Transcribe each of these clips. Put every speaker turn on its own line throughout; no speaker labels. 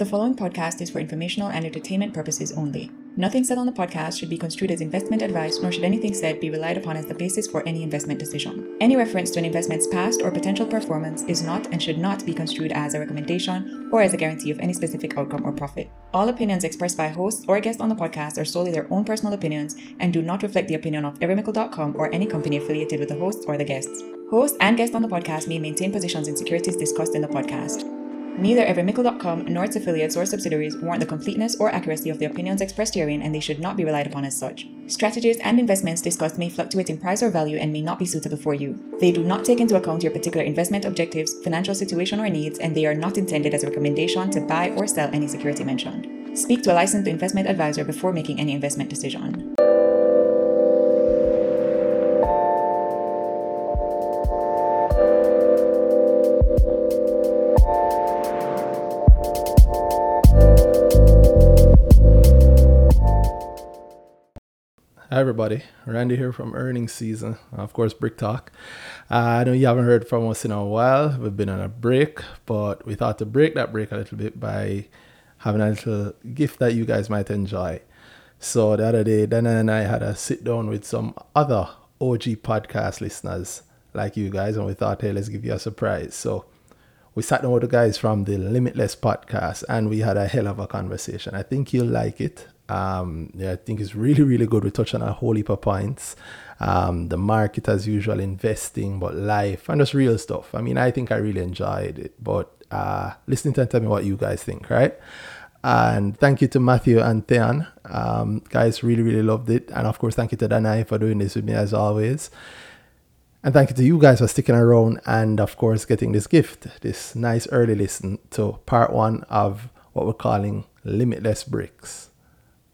The following podcast is for informational and entertainment purposes only. Nothing said on the podcast should be construed as investment advice, nor should anything said be relied upon as the basis for any investment decision. Any reference to an investment's past or potential performance is not and should not be construed as a recommendation or as a guarantee of any specific outcome or profit. All opinions expressed by hosts or guests on the podcast are solely their own personal opinions and do not reflect the opinion of everymickle.com or any company affiliated with the hosts or the guests. Hosts and guests on the podcast may maintain positions in securities discussed in the podcast. Neither everymickle.com nor its affiliates or subsidiaries warrant the completeness or accuracy of the opinions expressed herein, and they should not be relied upon as such. Strategies and investments discussed may fluctuate in price or value and may not be suitable for you. They do not take into account your particular investment objectives, financial situation, or needs, and they are not intended as a recommendation to buy or sell any security mentioned. Speak to a licensed investment advisor before making any investment decision.
Hi, everybody. Randy here from earnings season. Of course, Brick Talk. Uh, I know you haven't heard from us in a while. We've been on a break, but we thought to break that break a little bit by having a little gift that you guys might enjoy. So the other day, Danhai and I had a sit down with some other OG podcast listeners like you guys, and we thought, hey, let's give you a surprise. So we sat down with the guys from the Limitless podcast, and we had a hell of a conversation. I think you'll like it. Um, yeah, I think it's really, really good. We touched on a whole heap of points. Um, the market as usual, investing, but life and just real stuff. I mean, I think I really enjoyed it. But uh, listening to and tell me what you guys think, right? And thank you to Matthew and Theon. Um, guys, really, really loved it. And of course, thank you to Danhai for doing this with me as always. And thank you to you guys for sticking around and, of course, getting this gift, this nice early listen to part one of what we're calling Limitless Bricks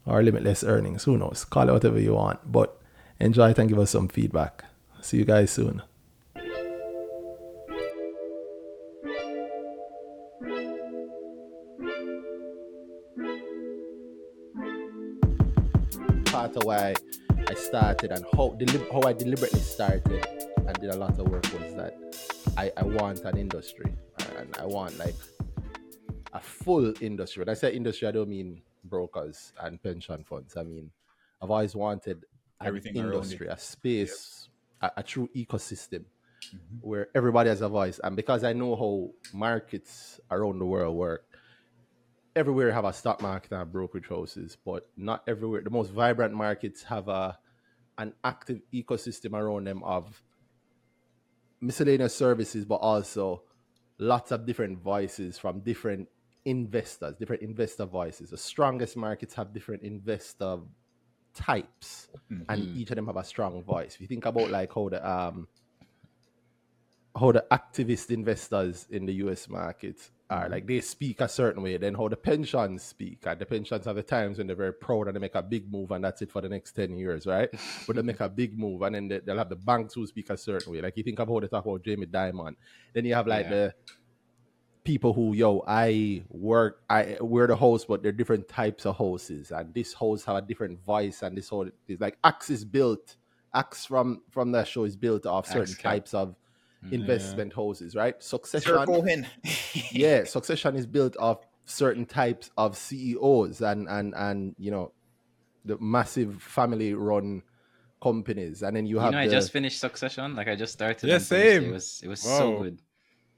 or limitless earnings. Who knows? Call it whatever you want. But enjoy it and give us some feedback. See you guys soon. Part of why I started and how, deli- how I deliberately started and did a lot of work was that I, I want an industry and I want like a full industry. When I say industry, I don't mean brokers and pension funds. I mean, I've always wanted an
Everything
industry, a space, a, a true ecosystem where everybody has a voice. And because I know how markets around the world work, everywhere have a stock market and brokerage houses, but not everywhere. The most vibrant markets have a an active ecosystem around them of miscellaneous services, but also lots of different voices from different investors, different investor voices. The strongest markets have different investor types, and each of them have a strong voice. If you think about like how the um how the activist investors in the US market are like they speak a certain way, then how the pensions speak. And the pensions have the times when they're very proud and they make a big move and that's it for the next 10 years, right? but they make a big move and then they, they'll have the banks who speak a certain way. Like you think about how they talk about Jamie Dimon. Then you have like
Yeah.
the people who yo i work i we're the host but they're different types of hosts and this host have a different voice and this whole is like axe is built axe from from that show is built off certain
Axe Cap.
types of mm-hmm. investment houses right
Sir
succession
Cohen.
yeah succession is built off certain types of ceos and and and you know the massive family run companies and then you
You
have
know, I
the,
just finished Succession. Like I just started.
Yeah,
and finished it.
same.
It was it was so
Wow.
good.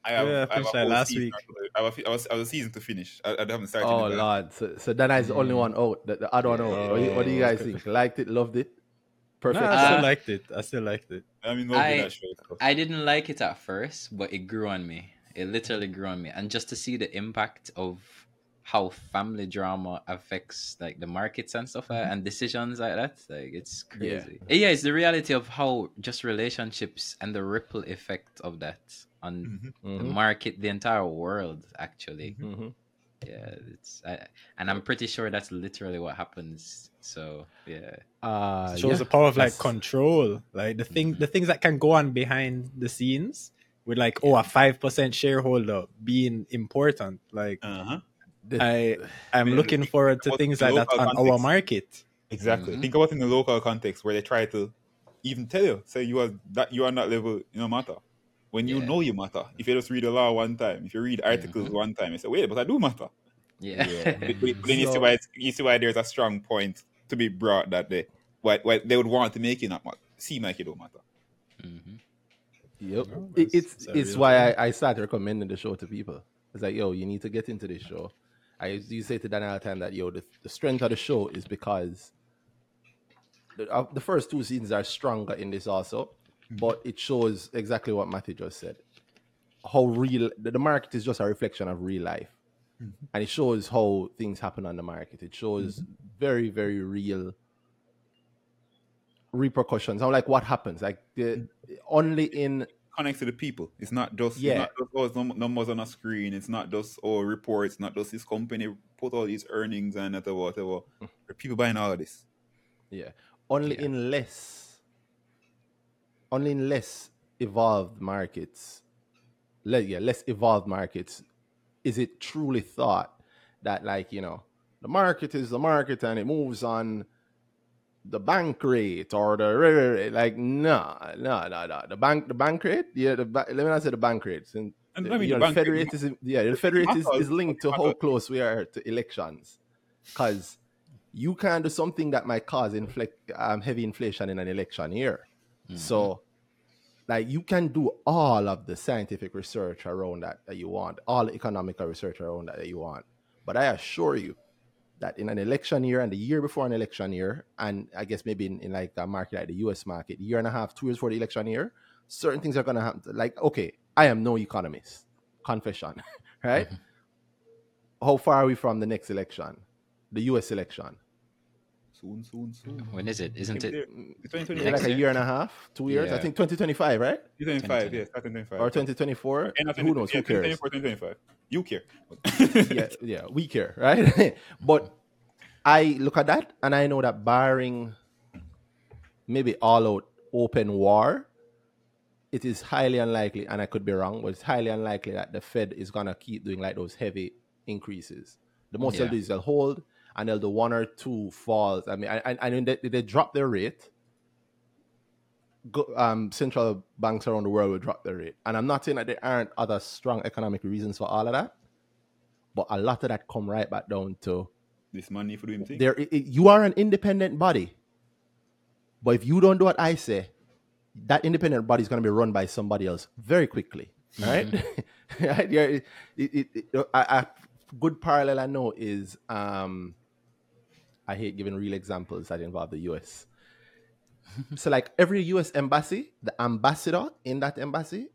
I have,
Yeah, I
I have
finished
a
that last week.
I have, a, I, was, I was a season to finish. I, I haven't started.
Oh
it,
lord! So, so Danhai is the only one out. The, the other one out. What, do you, what do you guys think? Liked it? Loved it? Perfect.
Nah, I still
Uh,
liked it. I still liked it.
I'm in love
I-
with that show.
I didn't like it at first, but it grew on me. It literally grew on me, and just to see the impact of how family drama affects like the markets and stuff like, and decisions like that, like it's
Yeah.
crazy. Yeah. it's the reality of how just relationships and the ripple effect of that on the
Mhm,
market, the entire world, actually.
mhm.
Yeah, it's I, and I'm pretty sure that's literally what happens. So yeah,
Uh,
shows
yeah,
the power of like
that's-
control, like the thing, the things that can go on behind the scenes with like oh a five percent shareholder being important. Like
Uh huh.
I, I'm looking forward to things like that
local
on our market.
Exactly.
Mhm.
Think about it in the local context where they try to even tell you, say you are that you are not level, you know, matter. When you
Yeah.
know you matter. If you just read the law one time, if you read articles
Mhm.
one time, you say, wait, but I do matter.
Yeah.
Yeah.
But- but then you see why it's, you see why there's a strong point to be brought that they why, why they would want to make it not matter, seem like it don't matter.
hmm
Yep.
No,
It-
it's-
it's
it's a
it's
real
why. I, I started recommending the show to people. It's like, yo, you need to get into this show. I used to say to Dan all the time that yo, the, the strength of the show is because the, uh, the first two seasons are stronger in this also, but it shows exactly what Matthew just said. How real the, market is just a reflection of real life. Mm-hmm. And it shows how things happen on the market. It shows mm-hmm. very, very real repercussions. I'm like, what happens? Like the mm-hmm. only in
Connects to the people. It's not just
Yeah.
it's not just oh, numbers on a screen. It's not just oh reports. Not just this company put all these earnings and whatever. whatever. Are people buying all of this.
Yeah. Only
Yeah.
in less only in less evolved markets. Le- yeah, less evolved markets is it truly thought that like, you know, the market is the market and it moves on the bank rate or the rate, rate. like no, no, no, no. The bank the bank rate, yeah, the let me not say the bank rates. And
And
the,
I mean,
you
the
know, the Fed
rate-
rate is yeah, the Fed rate is, is linked to how close we are to elections. Because you can do something that might cause inflict, um, heavy inflation in an election year. So, like, you can do all of the scientific research around that that you want, all the economical research around that that you want. But I assure you that in an election year and the year before an election year, and I guess maybe in, in like a market like the US market, year and a half, two years for the election year, certain things are going to happen. Like, okay, I am no economist, confession, right? Mm-hmm. How far are we from the next election, the US election?
Soon, soon, soon.
When is it? Isn't it?
It's 2020,
Yeah, like a
year?
year and a half, two years. I think 2025, right?
2025, yes, 2025.
Or 2024.
End of
Who knows?
yeah,
Who cares?
2024, 2025. You care.
yeah, yeah, we care, right? but I look at that and I know that barring maybe all out open war, it is highly unlikely, and I could be wrong, but it's highly unlikely that the Fed is gonna keep doing like those heavy increases. The most they'll
Yeah.
do is they'll hold and they'll do one or two falls. I mean, I, I, I mean, they, they drop their rate. Go, um, central banks around the world will drop their rate, and I'm not saying that there aren't other strong economic reasons for all of that, but a lot of that come right back down to
this money for doing things.
there. It, it- you are an independent body, but if you don't do what I say, that independent body is going to be run by somebody else very quickly. Right? right? Yeah, it, it, it, a, a good parallel I know is um, I hate giving real examples that involve the US. so, like every US embassy, the ambassador in that embassy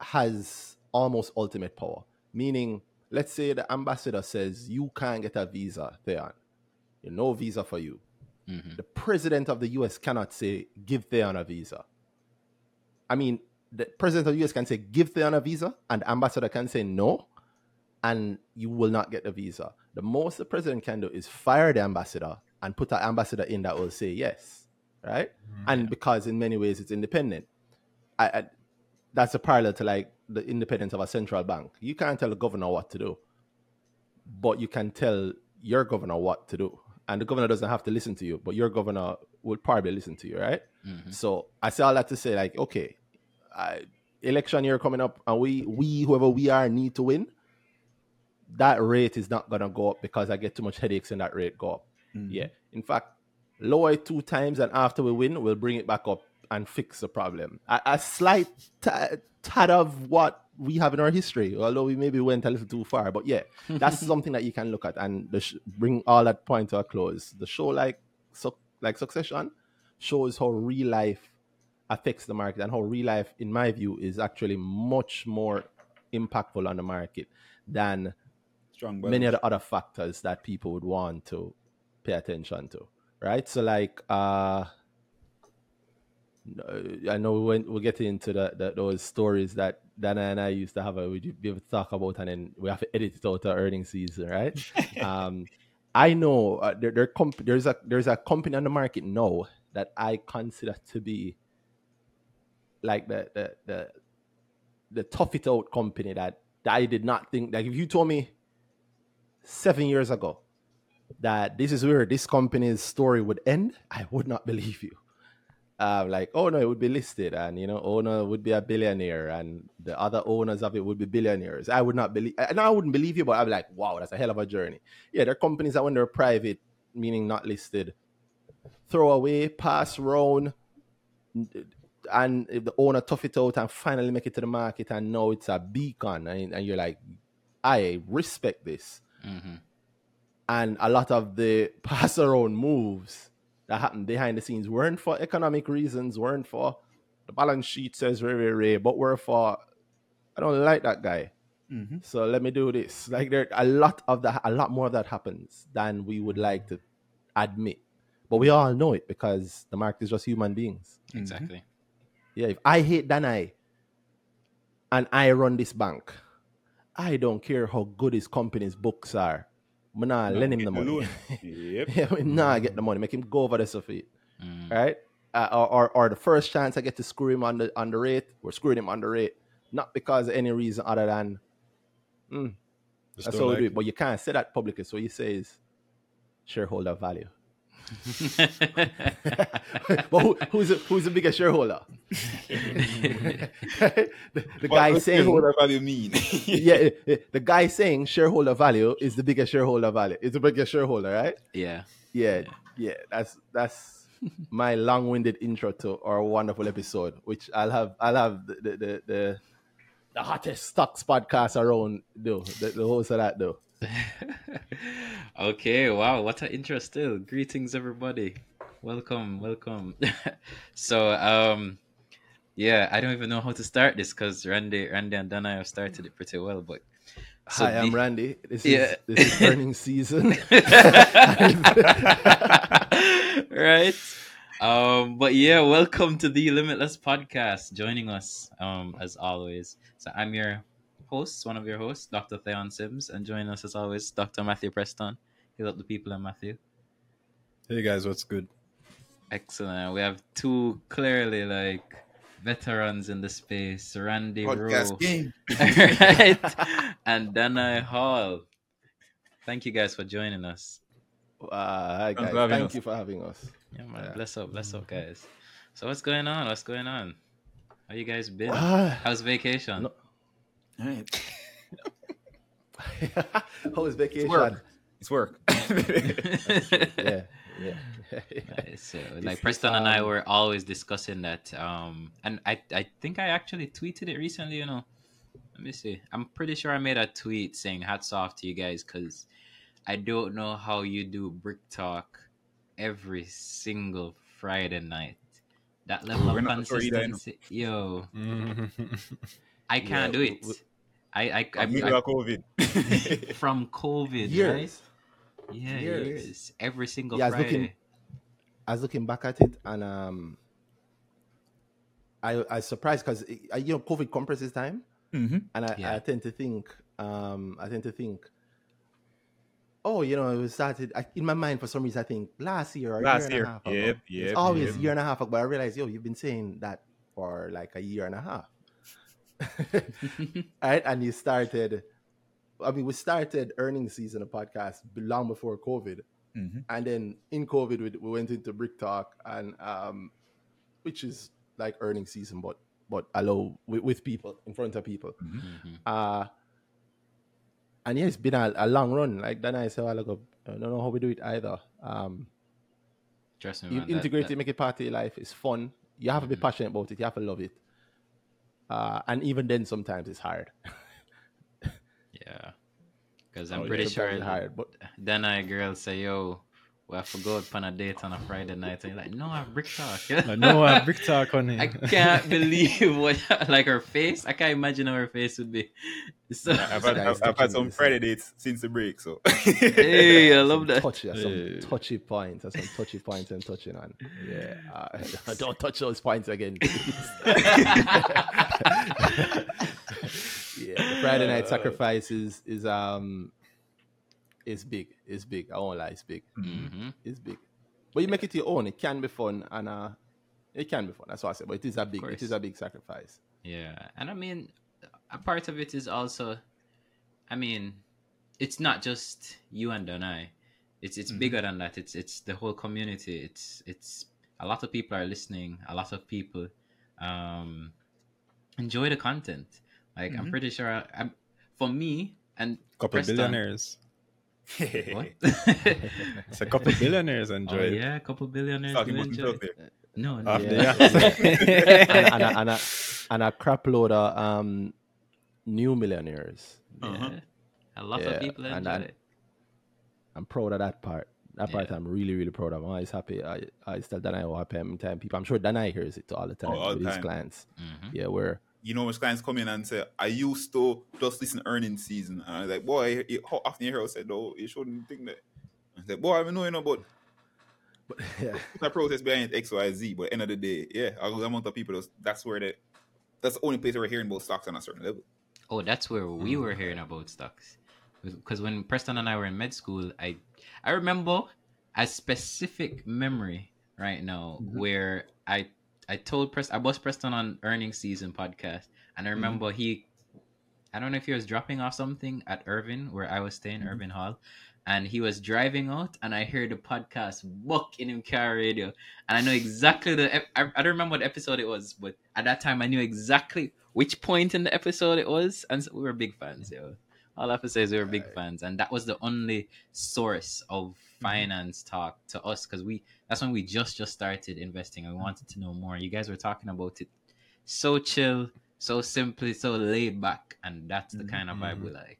has almost ultimate power. Meaning, let's say the ambassador says you can't get a visa, Theon. No visa for you.
Mhm.
The president of the US cannot say, give Theon a visa. I mean, the president of the US can say, give Theon a visa, and the ambassador can say no, and you will not get the visa. The most the president can do is fire the ambassador and put an ambassador in that will say yes, right? Mm-hmm. And because in many ways it's independent, I, I, that's a parallel to like the independence of a central bank. You can't tell the governor what to do, but you can tell your governor what to do. And the governor doesn't have to listen to you, but your governor will probably listen to you, right? Mm-hmm. So I say all that to say, like, okay, I, election year coming up, and we, we, whoever we are, need to win. That rate is not gonna go up because I get too much headaches and that rate go up. Mm-hmm. Yeah. In fact, lower it two times, and after we win, we'll bring it back up and fix the problem. A, a slight t- tad of what we have in our history, although we maybe went a little too far. But yeah, that's something that you can look at and the sh- bring all that point to a close. The show, like so, like Succession, shows how real life affects the market and how real life, in my view, is actually much more impactful on the market than
Strong
many of the other factors that people would want to pay attention to right so like uh I know we went, we'll get into the, the those stories that Danhai and I used to have a we be able to talk about and then we have to edit it out to earnings season, right? um, I know uh, there, there comp- there's a there's a company on the market now that I consider to be like the the the, the tough it out company that, that I did not think like if you told me seven years ago that this is where this company's story would end, I would not believe you. uh, like oh no, it would be listed, and you know, owner would be a billionaire, and the other owners of it would be billionaires. I would not believe, and I wouldn't believe you, but be like, wow, that's a hell of a journey. Yeah, there are companies that when they're private, meaning not listed, throw away, pass round, and if the owner tough it out and finally make it to the market, and now it's a beacon, and, and you're like, I respect this.
Hmm
And a lot of the pass around moves that happened behind the scenes weren't for economic reasons, weren't for the balance sheet says very, very, very but were for I don't like that guy.
Mhm.
So let me do this. Like there a lot of that a lot more of that happens than we would like to admit. But we all know it because the market is just human beings.
Exactly.
Yeah, if I hate Danhai and I run this bank, I don't care how good his company's books are. I'm not lend him
Get
the money.
loan. yep.
yeah, we nah get the money, make him go over the stuff it.
Mm.
Right? Uh, or, or or the first chance I get to screw him on the on the rate, we're screwing him on the rate. Not because of any reason other than mm, that's
don't
how we do
it.
it. But you can't say that publicly. So you say is shareholder value. but who, who's the, who's the biggest shareholder? the the guy
does
saying
shareholder value mean?
yeah, the guy saying shareholder value is the biggest shareholder value. It's the biggest shareholder, right?
yeah.
Yeah, yeah. That's that's my long-winded intro to our wonderful episode, which I'll have I'll have the the the, the, the hottest stocks podcast around do the, the host of that do.
okay, wow, what an intro still. Greetings everybody. Welcome, welcome. so um yeah, I don't even know how to start this because Randy Randy and Danhai have started it pretty well, but so
Hi, I'm Randy. This
Yeah.
is this is burning season.
right. Um, but yeah, welcome to the Limitless Podcast. Joining us, um, as always. So I'm your host, one of your hosts, Dr. Theon Sims, and joining us as always, Dr. Matthew Preston. Heal up the people and Matthew.
Hey guys, what's good?
Excellent. We have two clearly like veterans in the space, Randy
Podcast
Rowe
game.
right? and Danhai Hall. Thank you guys for joining us.
Uh, hi guys,
for having
thank
us.
you for having us.
Yeah, man.
Yeah.
Bless up, bless up, guys. So what's going on? What's going on? How you guys been?
Ah,
How's vacation?
No.
Alright.
How was vacation?
work. It's work.
Yeah, yeah.
Nice. So, like
it's,
Preston and I
um,
were always discussing that. Um, and I, I think I actually tweeted it recently. You know, let me see. I'm pretty sure I made a tweet saying hats off to you guys because I don't know how you do brick talk every single Friday night. That level
We're
of
not sure either, you know.
consistency, yo,
Mm-hmm.
I can't do
we-
it.
We-
I, I, I,
I'm
I
COVID.
from COVID,
Years.
right? Yeah,
Years.
years. Every single
Yeah, I was
Friday.
looking- I was looking back at it and um, I I was surprised because you know COVID compresses time,
hmm
and I,
Yeah.
I tend to think um I tend to think. Oh, you know, it was started I, in my mind for some reason. I think last year or
Last
year and a half. ago.
Yep,
It's
yep,
always
yep.
year and a half ago. But I realized, yo, you've been saying that for like a year and a half. right? And you started, I mean, we started earning season of podcast long before COVID.
Mhm.
And then in COVID, we, we went into Brick Talk, and um, which is like earning season, but but allow with, with people in front of people.
Mhm.
Uh, and yeah, it's been a, a long run. Like then I said a while ago, I don't know how we do it either. Um,
Trust me,
you
man. that-
integrate
that-
it, make it part of your life. It's fun. You have to be
Mhm.
passionate about it. You have to love it. Uh, and even then, sometimes it's hard.
Yeah. Because
Oh,
I'm
yeah,
pretty sure
it's hard. But
then I girl say, yo, we have to go out on a date on a Friday night. And you're like, no, I have brick talk.
No, I know uh, brick talk on it.
I can't believe what, like her face. I can't imagine how her face would be. So,
I've had, I've, I've had some. Friday dates since the break, so.
hey, I love
some
that.
touchy, some
Yeah.
touchy points, some touchy points and touching on. Yeah, uh, don't touch those points again. yeah, the Friday night sacrifice is is um is big. It's big. I won't lie, it's big.
hmm
It's big. But you make it your own. It can be fun, and uh, it can be fun. That's what I said. But it is a big. it is a big sacrifice.
Yeah, and I mean, a part of it is also, I mean, it's not just you and Danhai. It's it's
Mhm.
bigger than that. It's it's the whole community. It's it's a lot of people are listening. A lot of people um, enjoy the content. Like I'm
Mhm.
pretty sure. I, I'm, for me and
couple
Preston-
billionaires.
What?
It's a couple billionaires
oh
enjoy it.
yeah, a couple billionaires
Talking about
enjoy
himself
it. No, no.
After-
Yeah.
yeah.
and, and, a, and, a, and a crap load of um, new millionaires.
Uh-huh.
Yeah. A lot
Yeah,
of people
and
enjoy
I-
it.
I'm proud of that part. That part
Yeah.
I'm really, really proud of. I'm always happy. I, I tell Danhai how happy I'm people. I'm sure Danhai hears it all the time
all
with
the
his
time.
clients.
Mhm.
Yeah, where
you know, when clients come in and say, I used to just listen earnings season. And I was like, boy, you- how often you hear us say, no, you shouldn't think that. I said, boy, I know, you know, but
yeah,
put a process behind X, Y, Z. But the end of the day, yeah, I was a good amount of people, that's, that's where they, that's the only place where we're hearing about stocks on a certain level.
Oh, that's where we
Mm.
were hearing about stocks. Because when Preston and I were in med school, I I remember a specific memory right now
Mm-hmm.
where I I told Preston I was Preston on earnings season podcast, and
Mm-hmm.
I remember he I don't know if he was dropping off something at Irvine where I was staying,
Mm-hmm.
Irvine Hall, and he was driving out, and I heard the podcast book in him car radio, and I know exactly the I, I don't remember what episode it was, but at that time I knew exactly which point in the episode it was, and so we were big fans, yo. All I have to say is we were big fans, and that was the only source of mm-hmm. finance talk to us because we that's when we just just started investing and we wanted to know more. You guys were talking about it so chill, so simply, so laid back, and that's the kind of vibe we mm-hmm. like.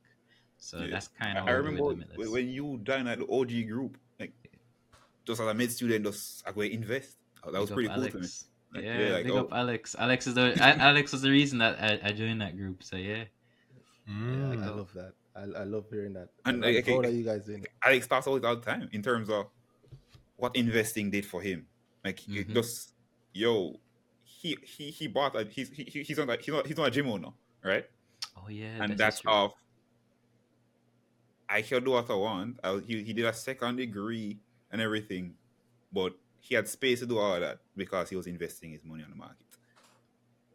So
Yeah.
that's kind
I,
of
I remember when, you dine at the OG group, like, just as a med student, just I go invest. That was pretty cool to me. Like,
yeah,
like,
big
oh,
up Alex. Alex is the Alex was the reason that I, I joined that group. So yeah,
yeah,
Mm.
I love that. I, I love hearing that.
And, like, okay,
of you guys doing.
Alex about all the time in terms of what investing did for him. Like
Mhm.
just yo, he he he bought like he's he, he- he's on like he's not he's not a gym owner, right?
oh yeah,
and that's off. I can do what I want. I, he he did a second degree and everything, but he had space to do all that because he was investing his money on the market.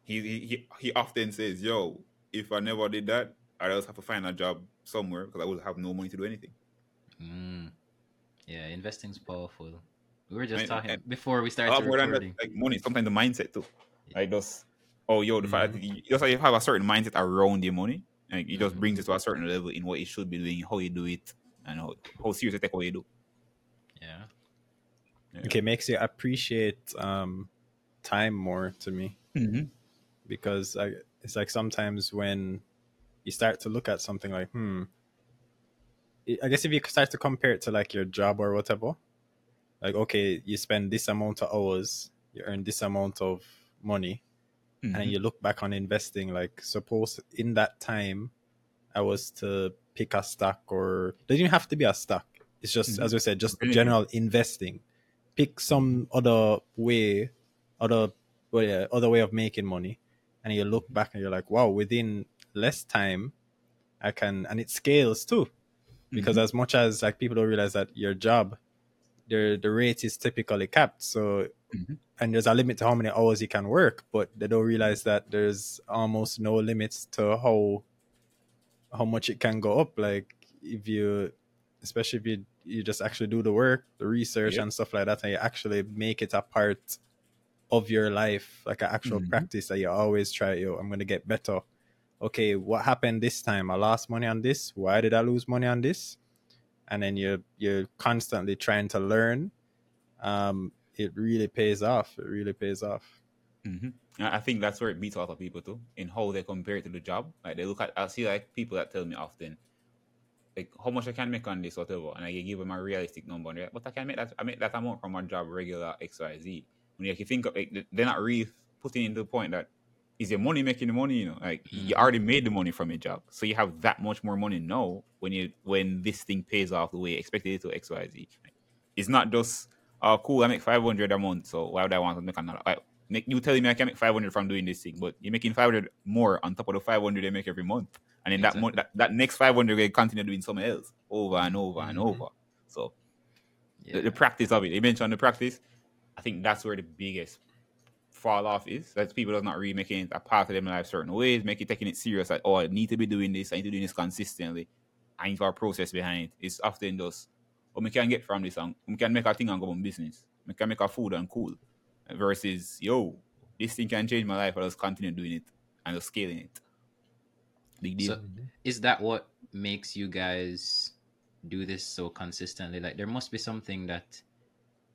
He he, he often says, "Yo, if I never did that, I'd just have to find a job somewhere because I would have no money to do anything."
Mm. Yeah, investing's powerful. We were just
And-
talking
and-
before we
A
started
lot more than that, like money. Sometimes the mindset too. Like just oh yo, the fact
Mhm.
that you, just like you have a certain mindset around your money, like it just
Mhm.
brings it to a certain level in what you should be doing, how you do it, and how, how serious you take what you do.
Yeah.
Yeah.
Okay, makes you appreciate um, time more to me
Mm-hmm.
because I, it's like sometimes when you start to look at something like, hmm, I- I guess if you start to compare it to like your job or whatever, like okay, you spend this amount of hours, you earn this amount of money,
Mm-hmm.
and you look back on investing, like suppose in that time, I was to pick a stock or it doesn't have to be a stock. It's just
Mhm.
as we said, just
Anything.
general investing. Pick some other way, other well, yeah, other way of making money, and you look back and you're like, wow, within less time, I can, and it scales too, because as much as like people don't realize that your job, the the rate is typically capped, so
Mhm.
and there's a limit to how many hours you can work, but they don't realize that there's almost no limits to how how much it can go up. Like if you, especially if you you just actually do the work, the research
Yep.
and stuff like that, and you actually make it a part of your life, like an actual
Mhm.
practice that you always try. Yo, I'm gonna get better. Okay, what happened this time? I lost money on this. Why did I lose money on this? And then you're you're constantly trying to learn. Um, it really pays off. It really pays off.
hmm I think that's where it beats a lot of people too, in how they compare it to the job. Like they look at, I see like people that tell me often, like how much I can make on this, whatever, and I give them a realistic number. And they're like, but I can make that, I make that amount from my job, regular X Y Z. When you think of, like, they're not really putting into the point that is your money making the money. You know, like you
Mhm.
already made the money from your job, so you have that much more money now when you when this thing pays off the way you expected it to X Y Z. It's not just oh cool, I make five hundred a month, so why would I want to make another? Like, make you telling me I can make five hundred from doing this thing, but you're making five hundred more on top of the five hundred they make every month, and then that, mo-
Exactly.
that that next five hundred they continue doing something else over and over and
Mhm.
over. So
Yeah.
the, the practice of it, you mentioned the practice. I think that's where the biggest fall off is. That people are not really making it a part of their life certain ways, making taking it serious. Like, oh, I need to be doing this. I need to do this consistently. I need have a process behind it. It's often just, oh, we can get from this and we can make a thing and go on business. We can make a food and cool. versus yo, this thing can change my life. I'll just continue doing it and just scaling it. Big deal.
So, is that what makes you guys do this so consistently? Like, there must be something that,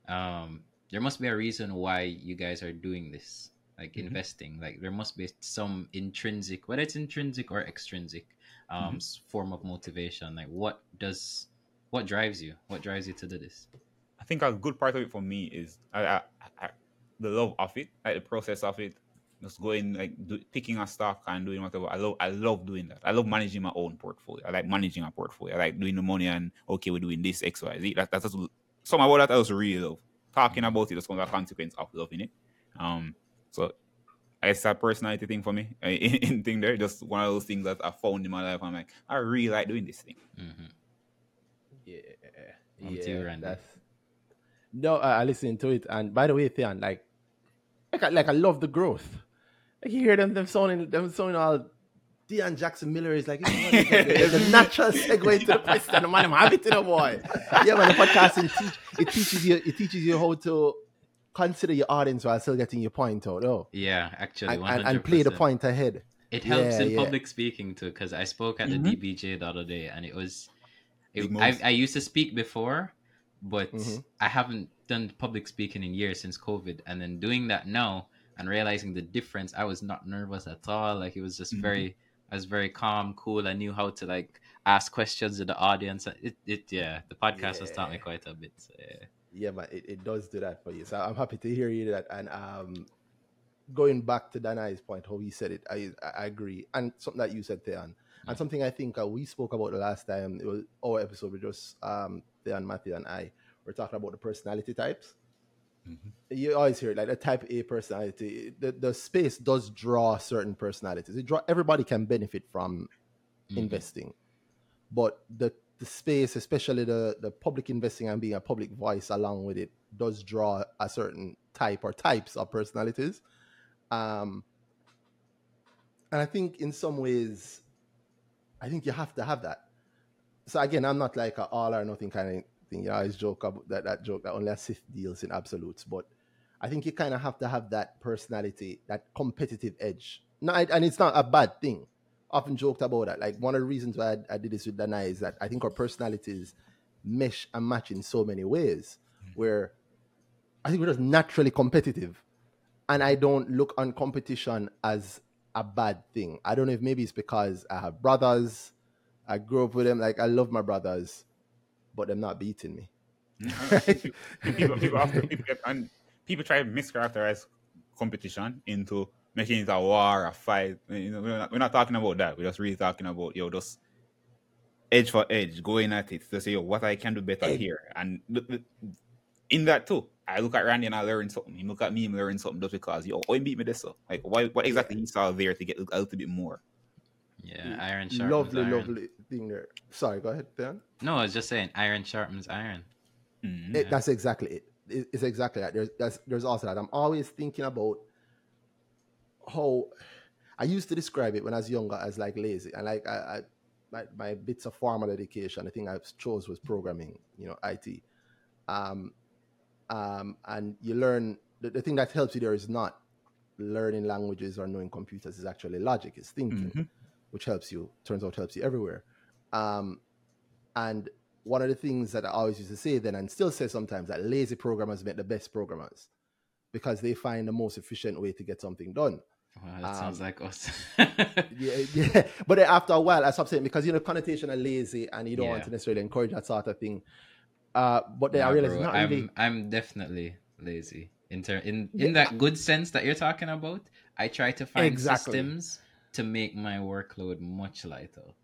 um, there must be a reason why you guys are doing this, like
Mhm.
investing. Like, there must be some intrinsic, whether it's intrinsic or extrinsic, um, s- form of motivation. Like, what does, what drives you? What drives you to do this?
I think a good part of it for me is I, I, I, the love of it, like the process of it. Just going like do, picking a stock and doing whatever. I love I love doing that. I love managing my own portfolio. I like managing a portfolio. I like doing the money and okay, we're doing this X Y Z. That, that's just, some about that I also really love. Talking about it is one of the consequence of loving it. Um, so it's a personality thing for me. In, in thing there, just one of those things that I found in my life. I'm like, I really like doing this thing.
hmm
Yeah,
Over to you, Randy.
that's no. I I listened to it, and by the way, Theon, like, like, I, like I love the growth. Like you hear them, them sounding, them sounding all. Deion Jackson Miller is like, there's a natural segue to the question. Man, I'm happy to know, boy. Yeah, man, the podcasting teach it teaches you it teaches you how to consider your audience while still getting your point out. Oh,
Yeah, actually,
and, and, and play the point ahead.
It helps
Yeah,
in
yeah.
public speaking too, because I spoke at
Mhm.
the DBJ the other day, and it was. It, I. I used to speak before, but
Mhm.
I haven't done public speaking in years since COVID, and then doing that now and realizing the difference, I was not nervous at all. Like it was just
Mhm.
very, I was very calm, cool. I knew how to like ask questions to the audience. It, it, yeah, the podcast has taught me quite a bit. So, yeah.
Yeah, man, it, it does do that for you. So I'm happy to hear you do that. And um, going back to Danhai's point, how he said it, I I agree. And something that you said, Theon, and
Mm.
something I think uh, we spoke about the last time. It was our episode with just um, Theon, Matthew, and I. We're talking about the personality types.
Mhm.
You always hear it, like a type A personality. The, the space does draw certain personalities. It draw everybody can benefit from
Mhm.
investing, but the the space, especially the the public investing and being a public voice along with it, does draw a certain type or types of personalities. Um, and I think in some ways, I think you have to have that. So again, I'm not like a all or nothing kind of thing. You always joke about that that joke that only a Sith deals in absolutes, but I think you kind of have to have that personality, that competitive edge. No, and it's not a bad thing. Often joked about that. Like one of the reasons why I, I did this with Danhai is that I think our personalities mesh and match in so many ways. Hmm. Where I think we're just naturally competitive, and I don't look on competition as a bad thing. I don't know if maybe it's because I have brothers. I grew up with them. Like I love my brothers, but they're not beating me.
people, people, often, people, get, and people try to mischaracterize competition into making it a war, a fight. You know, we're, not, we're not talking about that. We're just really talking about yo, just edge for edge, going at it to say yo, what I can do better here. And th- th- in that too, I look at Randy and I learn something. He look at me and learn something just because yo, oh, he beat me this so. Like, why, what exactly he saw there to get a little bit more?
Yeah, iron sharpens
lovely,
iron.
lovely thing there. Sorry, go ahead, Dan.
No, I was just saying, iron sharpens iron.
Mhm.
It, that's exactly it. It- It's exactly that. There's that's, there's also that. I'm always thinking about how I used to describe it when I was younger as like lazy, and like I, I my, my bits of formal education, the thing I chose was programming, you know, IT. Um, um, and you learn the, the thing that helps you there is not learning languages or knowing computers is actually logic, it's thinking,
Mhm.
which helps you. Turns out helps you everywhere. Um, and one of the things that I always used to say then and still say sometimes that lazy programmers make the best programmers because they find the most efficient way to get something done.
Wow, that sounds
Um,
like us.
Yeah, yeah. But after a while, I stopped saying because you know connotation of lazy and you don't want to necessarily encourage that sort of thing. Uh, but then I
Nah,
realized
bro,
not
I'm
really.
I'm definitely lazy in ter- in
Yeah.
in that good sense that you're talking about. I try to find
Exactly.
systems to make my workload much lighter.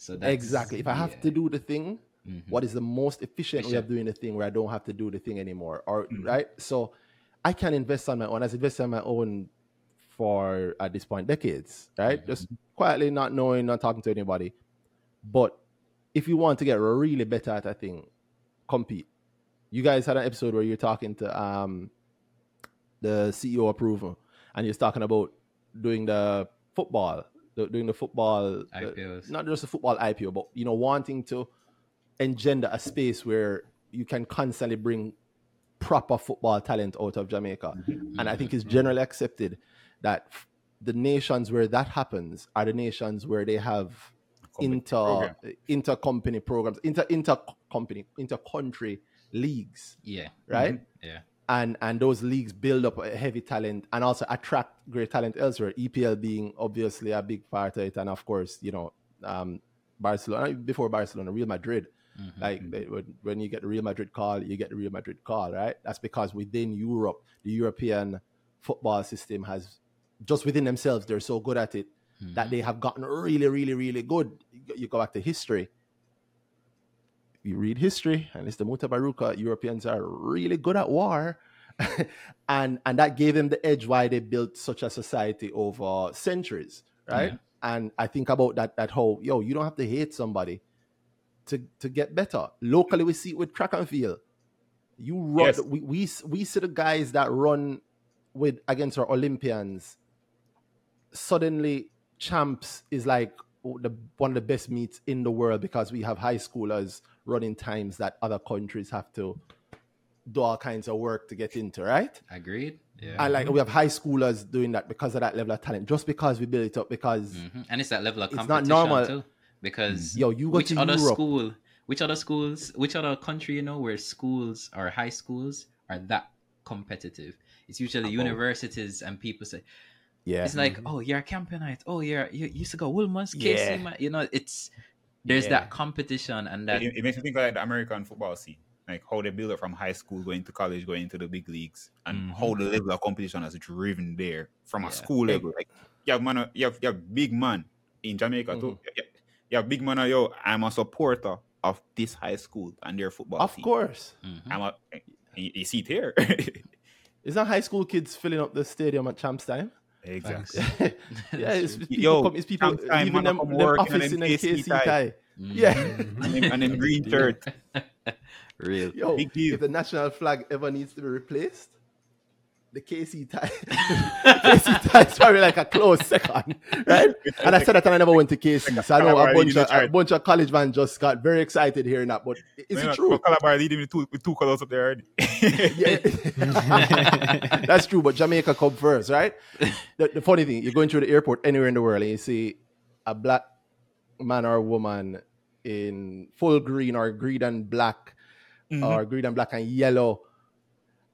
So that's
Exactly. If I have
yeah.
to do the thing,
Mhm.
what is the most efficient way of doing the thing where I don't have to do the thing anymore? Or
Mhm.
right? So I can invest on my own. I've invested on my own for at this point decades, right?
Mhm.
Just quietly not knowing, not talking to anybody. But if you want to get really better at a thing, compete. You guys had an episode where you're talking to um the CEO approval and you're talking about doing the football, the, doing the football the-
IPOs.
not just a football IPO, but you know, wanting to engender a space where you can constantly bring proper football talent out of Jamaica. Mm-hmm. And I think it's mm-hmm. generally accepted that the nations where that happens are the nations where they have
Company
inter
program.
inter company programs, inter inter company, inter country leagues,
Yeah.
right? Mm-hmm.
Yeah.
And and those leagues build up a heavy talent and also attract great talent elsewhere. EPL being obviously a big part of it, and of course, you know, um, Barcelona before Barcelona, Real Madrid.
Mm-hmm.
Like they, when, when you get the Real Madrid call, you get the Real Madrid call, right? That's because within Europe, the European football system has just within themselves, they're so good at it
Mm-hmm.
that they have gotten really, really, really good. You go back to history. You read history, and it's the Mutabaruka. Europeans are really good at war, and and that gave them the edge why they built such a society over centuries, right?
Yeah.
And I think about that that whole yo, you don't have to hate somebody to to get better. Locally, we see it with track and field. You run.
Yes.
We, we we see the guys that run with against our Olympians. Suddenly, champs is like the one of the best meets in the world because we have high schoolers running times that other countries have to do all kinds of work to get into, right?
Agreed. Yeah.
And like we have high schoolers doing that because of that level of talent, just because we build it up. Because
Mhm. And it's that level of
It's not normal.
too. Because
Yo, you go
which
to
other
Europe.
school, which other schools, which other country you know where schools or high schools are that competitive? It's usually universities and people say
yeah,
it's like, oh, you're a campionite. Oh, you're you you used to go Wolmer's, KC,
Yeah.
man. you know, it's there's
Yeah.
that competition and that
It, it makes me think of like the American football scene, like how they build it from high school, going to college, going into the big leagues, and
Mhm.
how the level of competition has driven there from
Yeah.
a school level. Like you have man, you have, you have big man in Jamaica too.
Mm-hmm.
You, you have big man. uh, Yo, I'm a supporter of this high school and their football.
of
team.
course.
Mhm.
I'm a. You, you see it here.
Isn't high school kids filling up the stadium at champs time?
Exactly.
yeah, it's, it's people,
Yo,
come, it's people
time,
leaving them, them
work in
office
them
in a
KC
KC
tie.
tie.
Mhm.
Yeah.
and, then, and then green shirt.
real.
Yo,
Big deal.
if the national flag ever needs to be replaced, the KC tie, KC tie is probably like a close second, right? And I said that and I never went to KC, so I know a bunch of a bunch of college man just got very excited hearing that. But is it true?
Calabar leading with two, with two colors up there already.
Yeah, that's true. But Jamaica come first, right? The, the funny thing, you're going through the airport anywhere in the world, and you see a black man or woman in full green or green and black,
Mhm.
or green and black and yellow,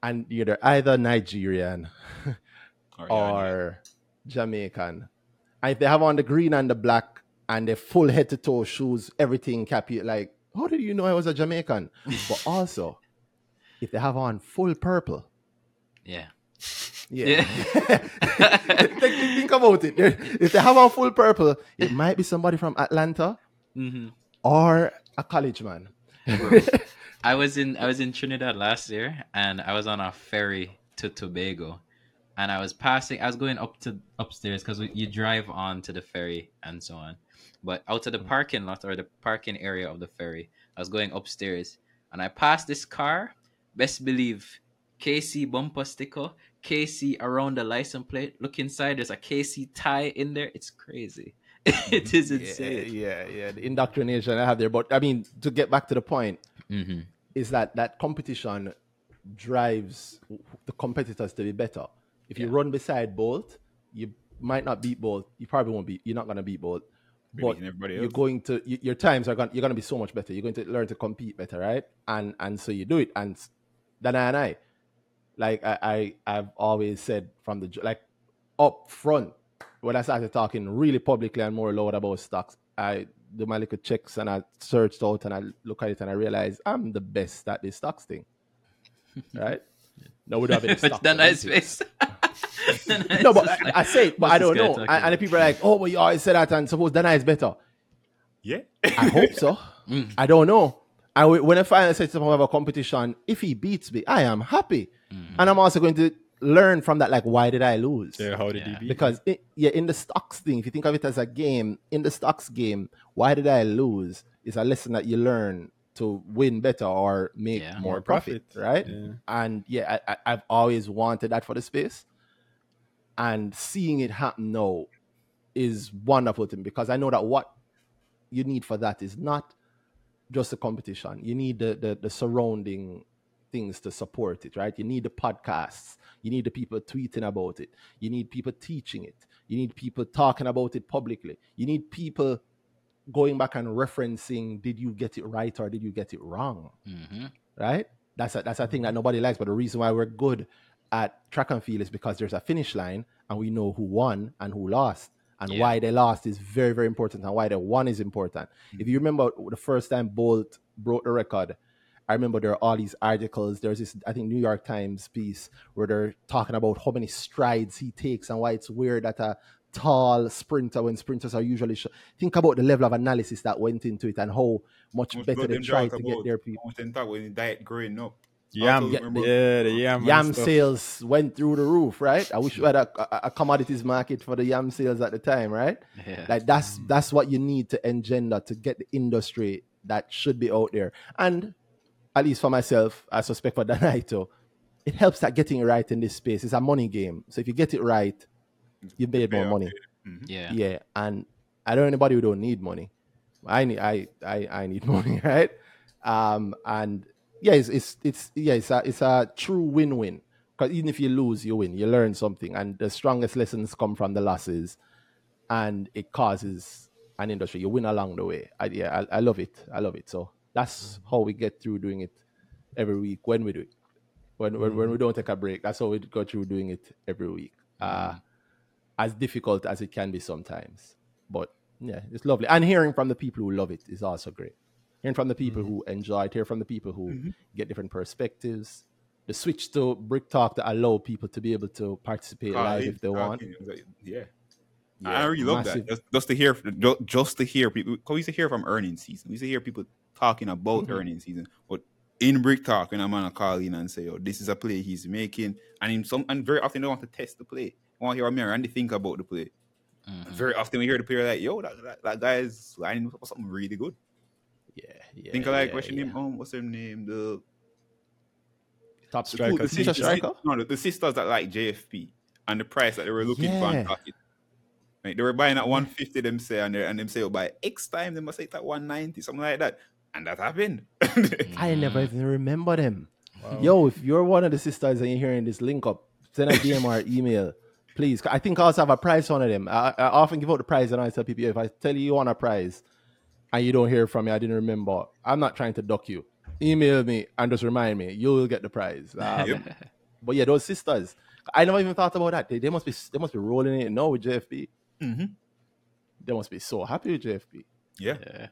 and you're either Nigerian
Or,
or Jamaican. And if they have on the green and the black and the full head to toe shoes, everything cap you like, how did you know I was a Jamaican? but also, if they have on full purple,
Yeah.
yeah. think, think about it. If they have on full purple, it might be somebody from Atlanta
hmm
or a college man.
I was in I was in Trinidad last year, and I was on a ferry to Tobago, and I was passing. I was going up to upstairs because you drive on to the ferry and so on. But out of the parking lot or the parking area of the ferry, I was going upstairs, and I passed this car. Best believe, KC bumper sticker, KC around the license plate. Look inside. There's a KC tie in there. It's crazy. it is
yeah,
insane.
yeah, yeah. The indoctrination I have there. But I mean, to get back to the point,
hmm
is that that competition drives the competitors to be better. If you run beside Bolt, you might not beat Bolt. You probably won't beat. You're not gonna beat Bolt,
You're
but you're going to y- your times are going. You're gonna be so much better. You're going to learn to compete better, right? And and so you do it. And then I and I, like I, I I've always said from the like up front when I started talking really publicly and more loud about stocks, I do my little checks and I searched out and I look at it and I realize I'm the best at this stocks thing. Right? No, we don't have any
What's
stocks.
that
on
nice
it.
face?
No, but I, I say it, but
What's
I don't know.
talking
And, and the people are like, oh, but you always say that and suppose Danhai is better.
Yeah.
I hope so.
Mm.
I don't know. I w- when I finally say to someone have a competition, if he beats me, I am happy,
Mm.
and I'm also going to learn from that. Like, why did I lose?
Yeah, how did
Yeah.
he beat?
Because it, yeah, in the stocks thing, if you think of it as a game, in the stocks game, why did I lose? Is a lesson that you learn to win better or make
Yeah.
more,
More
profit,
profit.
right?
Yeah.
And yeah, I, I, I've always wanted that for the space, and seeing it happen now is wonderful to me because I know that what you need for that is not just the competition. You need the the, the surrounding things to support it, right? You need the podcasts. You need the people tweeting about it. You need people teaching it. You need people talking about it publicly. You need people going back and referencing did you get it right or did you get it wrong?
hmm
Right? That's a that's a thing that nobody likes. But the reason why we're good at track and field is because there's a finish line and we know who won and who lost. And
Yeah.
why they lost is very, very important, and why they won is important. If you remember the first time Bolt broke the record, I remember there are all these articles. There's this, I think, New York Times piece where they're talking about how many strides he takes and why it's weird that a tall sprinter, when sprinters are usually, sh- think about the level of analysis that went into it and how much
Most
better they
them
tried to get
about-
their people.
most of them talk when diet growing up.
Yam,
Also
get
yeah, the yam,
Yam sales went through the roof, right? I wish we had a, a, a commodities market for the yam sales at the time, right?
Yeah.
Like that's that's what you need to engender to get the industry that should be out there. And at least for myself, I suspect for Danaito, it helps that getting it right in this space. It's a money game. So if you get it right, you made
pay
more
off,
money.
yeah.
Yeah. And I don't know anybody who don't need money. I need I I, I need money, right? Um and yeah, it's it's, it's yeah, it's a it's a true win-win. Because even if you lose, you win. You learn something. And the strongest lessons come from the losses and it causes an industry. You win along the way. I, yeah, I, I love it. I love it. So that's mm-hmm. how we get through doing it every week when we do it. When, when, when we mm-hmm. don't take a break, that's how we go through doing it every week. Uh, mm-hmm. as difficult as it can be sometimes. But yeah, it's lovely. And hearing from the people who love it is also great. Hearing from the people who enjoy it, hear from the people who get different perspectives. The switch to Brick Talk that allow people to be able to participate live
Colin
if they want.
was like, Yeah.
Yeah,
I really love
massive.
that. Just, just to hear, ju- just to hear people. Cause we used to hear from earnings season. We used to hear people talking about
Mm-hmm.
earnings season. But in brick talk, when a man call in and say, "Oh, this is a play he's making," and in some, and very often they want to test the play. I want to hear what me and Randy think about the play.
Mhm.
Very often we hear the player like, "Yo, that, that, that guy is lining up for something really good."
Yeah, yeah.
think of like
yeah,
what's your
yeah.
name? Um, what's her name? The
Top
Striker,
the,
Teacher
the,
striker?
No, the, the sisters that like JFP and the price that they were looking for
Yeah.
and pocket. Like they were buying at 150 them say and they and them say oh, by X time they must say it at 190, something like that. And that happened.
I never
Mm-hmm.
even remember them. Yo, if you're one of the sisters and you're hearing this link up, send a DM or email, please. I think I also have a prize on them. I, I often give out the prize and I tell people if I tell you you want a prize and you don't hear from me, I didn't remember. I'm not trying to duck you. Email me and just remind me. You will get the prize. Um,
Yep.
But yeah, those sisters. I never even thought about that. They, they must be they must be rolling it now with JFP.
Mhm.
They must be so happy with JFP.
Yeah.
Yeah.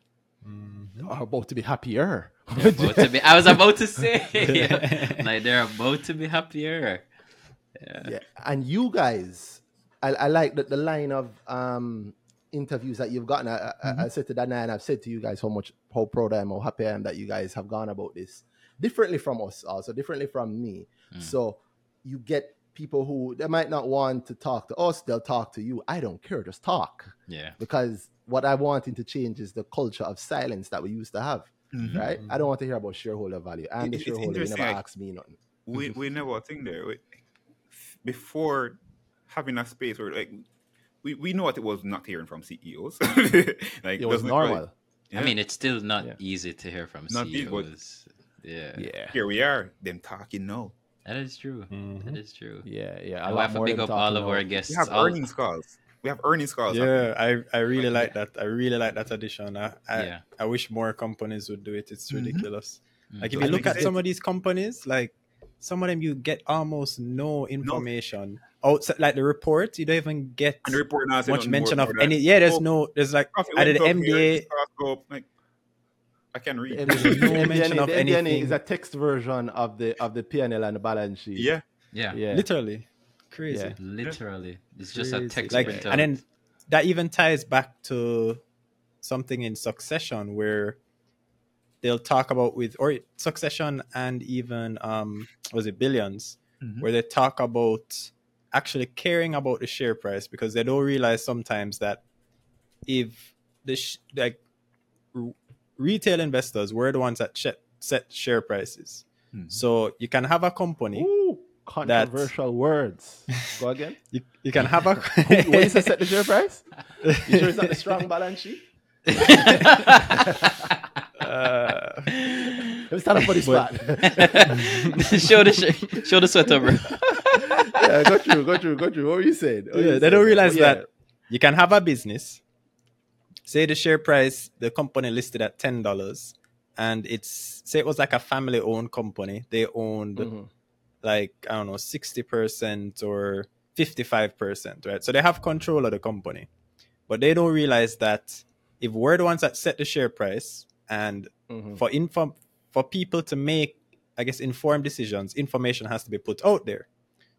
Mm, or about to be happier.
To be, I was about to say, yeah. like they're about to be happier. Yeah.
yeah and you guys i, I like the, the line of um interviews that you've gotten I, I, I mm-hmm. said to Danhai and i've said to you guys how much how proud i am how happy i am that you guys have gone about this differently from us also differently from me mm. so you get people who they might not want to talk to us they'll talk to you i don't care just talk
Yeah.
because what i wanting to change is the culture of silence that we used to have mm-hmm. right i don't want to hear about shareholder value and the
It- it's
shareholder you never
like-
ask me nothing
We mm-hmm. we never think there. We- Before having a space where like we, we know what it was not hearing from CEOs. like
it was
doesn't
normal
Yeah.
I mean, it's still not
Yeah.
easy to hear from
Not easy, but-
CEOs. Yeah.
yeah
here we are, them talking now.
That is true. That mm-hmm. is true.
yeah yeah
I
lot
have to pick up all of our guests.
We have
all-
earnings calls. We have earnings calls.
Yeah, I, I really like that. I really like that addition. I, I,
Yeah.
I wish more companies would do it. It's mm-hmm. ridiculous. Mm. Like if you look at some of these companies, like some of them you get almost no information. Oh, Outside like the report, you don't even get
And the report now
much mention of
that.
any yeah, there's
Oh,
no there's like
profit
I did
I can read.
The
There's no mention of
MD&A
anything.
is a text version of the of the PNL and the balance sheet.
yeah.
Yeah.
yeah.
literally crazy.
Yeah.
Literally. It's just a text
like
printout.
and then that even ties back to something in succession where they'll talk about with or succession and even um was it 1000000000s
Mhm.
where they talk about actually caring about the share price because they don't realize sometimes that if the sh- like r- retail investors were the ones that sh- set share prices
Mhm.
so you can have a company
Ooh, controversial words. Go again.
you, you can have a
What is the set the share price? You sure it's not the strong balance sheet?
Uh,
Let me stand up for this
But-
spot.
show the sh- show the sweater, bro.
yeah, go through, go through, go through. What were you saying? What were
yeah,
you
they don't
saying?
realize
Yeah.
that you can have a business. Say the share price, the company listed at ten dollars, and it's say it was like a family-owned company. They owned
Mhm.
like I don't know, sixty percent or fifty-five percent, right? So they have control of the company, but they don't realize that if we're the ones that set the share price, and
Mhm.
for inform for people to make, I guess, informed decisions, information has to be put out there.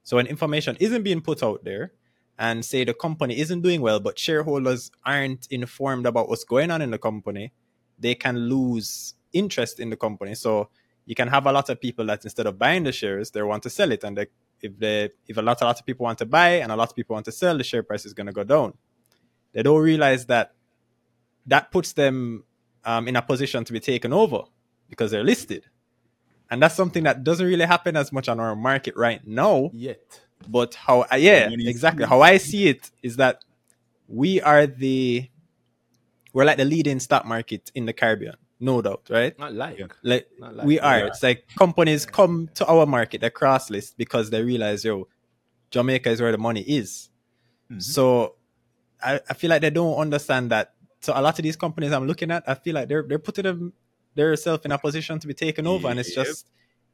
So when information isn't being put out there, and say the company isn't doing well, but shareholders aren't informed about what's going on in the company, they can lose interest in the company. So you can have a lot of people that instead of buying the shares, they want to sell it, and they, if they if a lot a lot of people want to buy and a lot of people want to sell, the share price is going to go down. They don't realize that that puts them um, in a position to be taken over because they're listed, and that's something that doesn't really happen as much on our market right now
Yet.
But how yeah exactly how i see it is that we are the we're like the leading stock market in the caribbean no doubt right
Not like.
Yeah.
like
Not like
we
we
are
are.
it's like companies come to our market they cross list because they realize yo jamaica is where the money is
Mhm.
so I, I feel like they don't understand that so a lot of these companies i'm looking at i feel like they're they're putting them themselves in a position to be taken over and it's
Yep.
just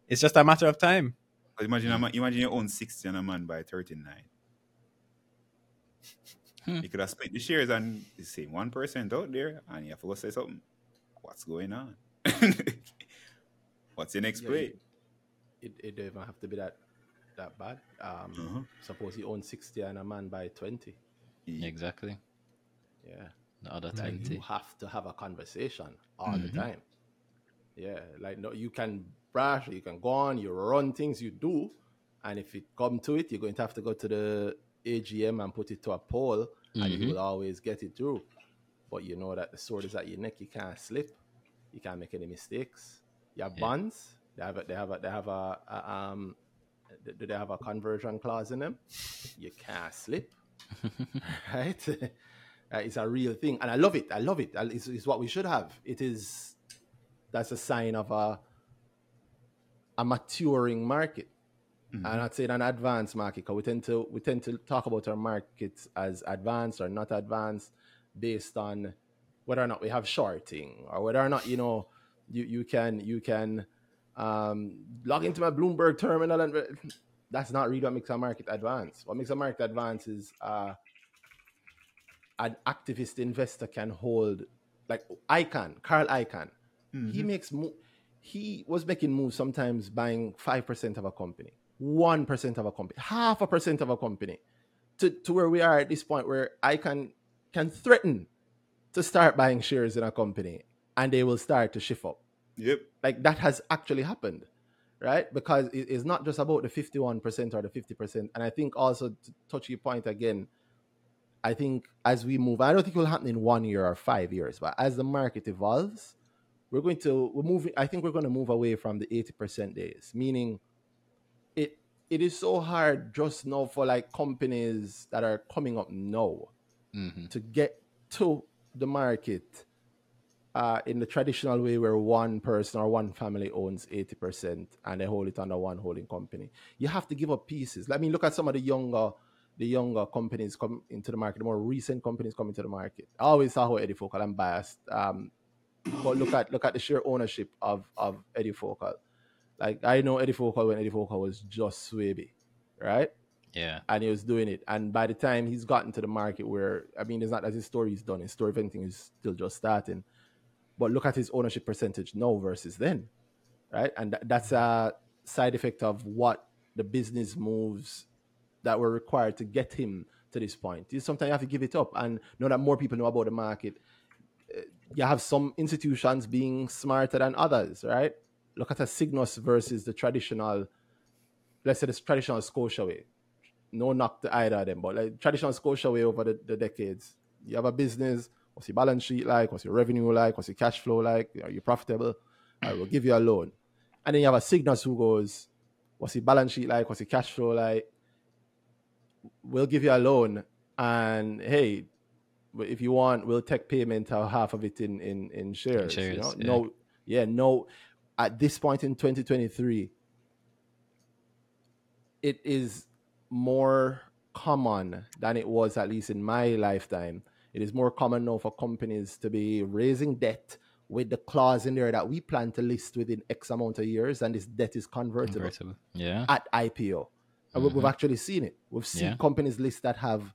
it's just a matter of time
But imagine, a man, imagine you own 60 and a man by 39.
Hmm.
You could have split the shares and the same 1% person out there, and you have to go say something. What's going on? What's your next
Yeah,
play?
It, it don't even have to be that that bad. Um,
Uh-huh.
Suppose you own 60 and a man by 20.
Exactly.
Yeah.
The other
Like you have to have a conversation all
Mhm.
the time. Yeah, like no, you can brush, you can go on, you run things, you do, and if it come to it, you're going to have to go to the AGM and put it to a poll, and you
Mhm.
will always get it through. But you know that the sword is at your neck; you can't slip, you can't make any mistakes. You have
Yeah.
bonds; they have a, they have a, they have a, a um, do they have a conversion clause in them? You can't slip right? Uh, it's a real thing, and I love it. I love it. It's, it's what we should have. It is. That's a sign of a a maturing market.
Mhm.
I'm not saying an advanced market because we tend to we tend to talk about our markets as advanced or not advanced based on whether or not we have shorting or whether or not you know you you can you can um, log into my Bloomberg terminal and that's not really what makes a market advance. What makes a market advance is uh, an activist investor can hold like Icahn, Carl Icahn. He makes mo- he was making moves sometimes buying five percent of a company, one percent of a company, half a percent of a company, to, to where we are at this point where I can can threaten to start buying shares in a company and they will start to shift up.
Yep.
Like that has actually happened, right? Because it- it's not just about the 51% or the 50%. And I think also to touch your point again, I think as we move, I don't think it will happen in one year or five years, but as the market evolves, we're going to we're moving. I think we're going to move away from the 80% days, meaning it it is so hard just now for like companies that are coming up now
hmm
to get to the market uh, in the traditional way where one person or one family owns 80% and they hold it under one holding company. You have to give up pieces. I mean, look at some of the younger the younger companies come into the market, the more recent companies coming to the market. I always talk about EduFocal, I'm biased. Um, but look at look at the sheer ownership of, of EduFocal. Like I know EduFocal when EduFocal was just Swaby, right?
Yeah.
and he was doing it. And by the time he's gotten to the market where, I mean, it's not that his story is done. His story, if anything, is still just starting. But look at his ownership percentage now versus then, right? And tha- that's a side effect of what the business moves that were required to get him to this point. Sometimes you have to give it up and know that more people know about the market. You have some institutions being smarter than others, right? Look at a Sygnus versus the traditional, let's say the traditional Scotia way no knock to either of them, but like traditional Scotia way over the, the decades. You have a business, what's your balance sheet like, what's your revenue like, what's your cash flow like, are you profitable? I will give you a loan. And then you have a Sygnus who goes, what's your balance sheet like, what's your cash flow like? We'll give you a loan, and hey, if you want, we'll take payment of half of it in in, in shares. you
shares,
know?
yeah.
No, yeah, no. at this point in 2023, it is more common than it was at least in my lifetime. It is more common now for companies to be raising debt with the clause in there that we plan to list within X amount of years, and this debt is convertible,
Convertible. Yeah.
at IPO. And we- we've mm-hmm. actually seen it. We've seen
Yeah.
companies list that have,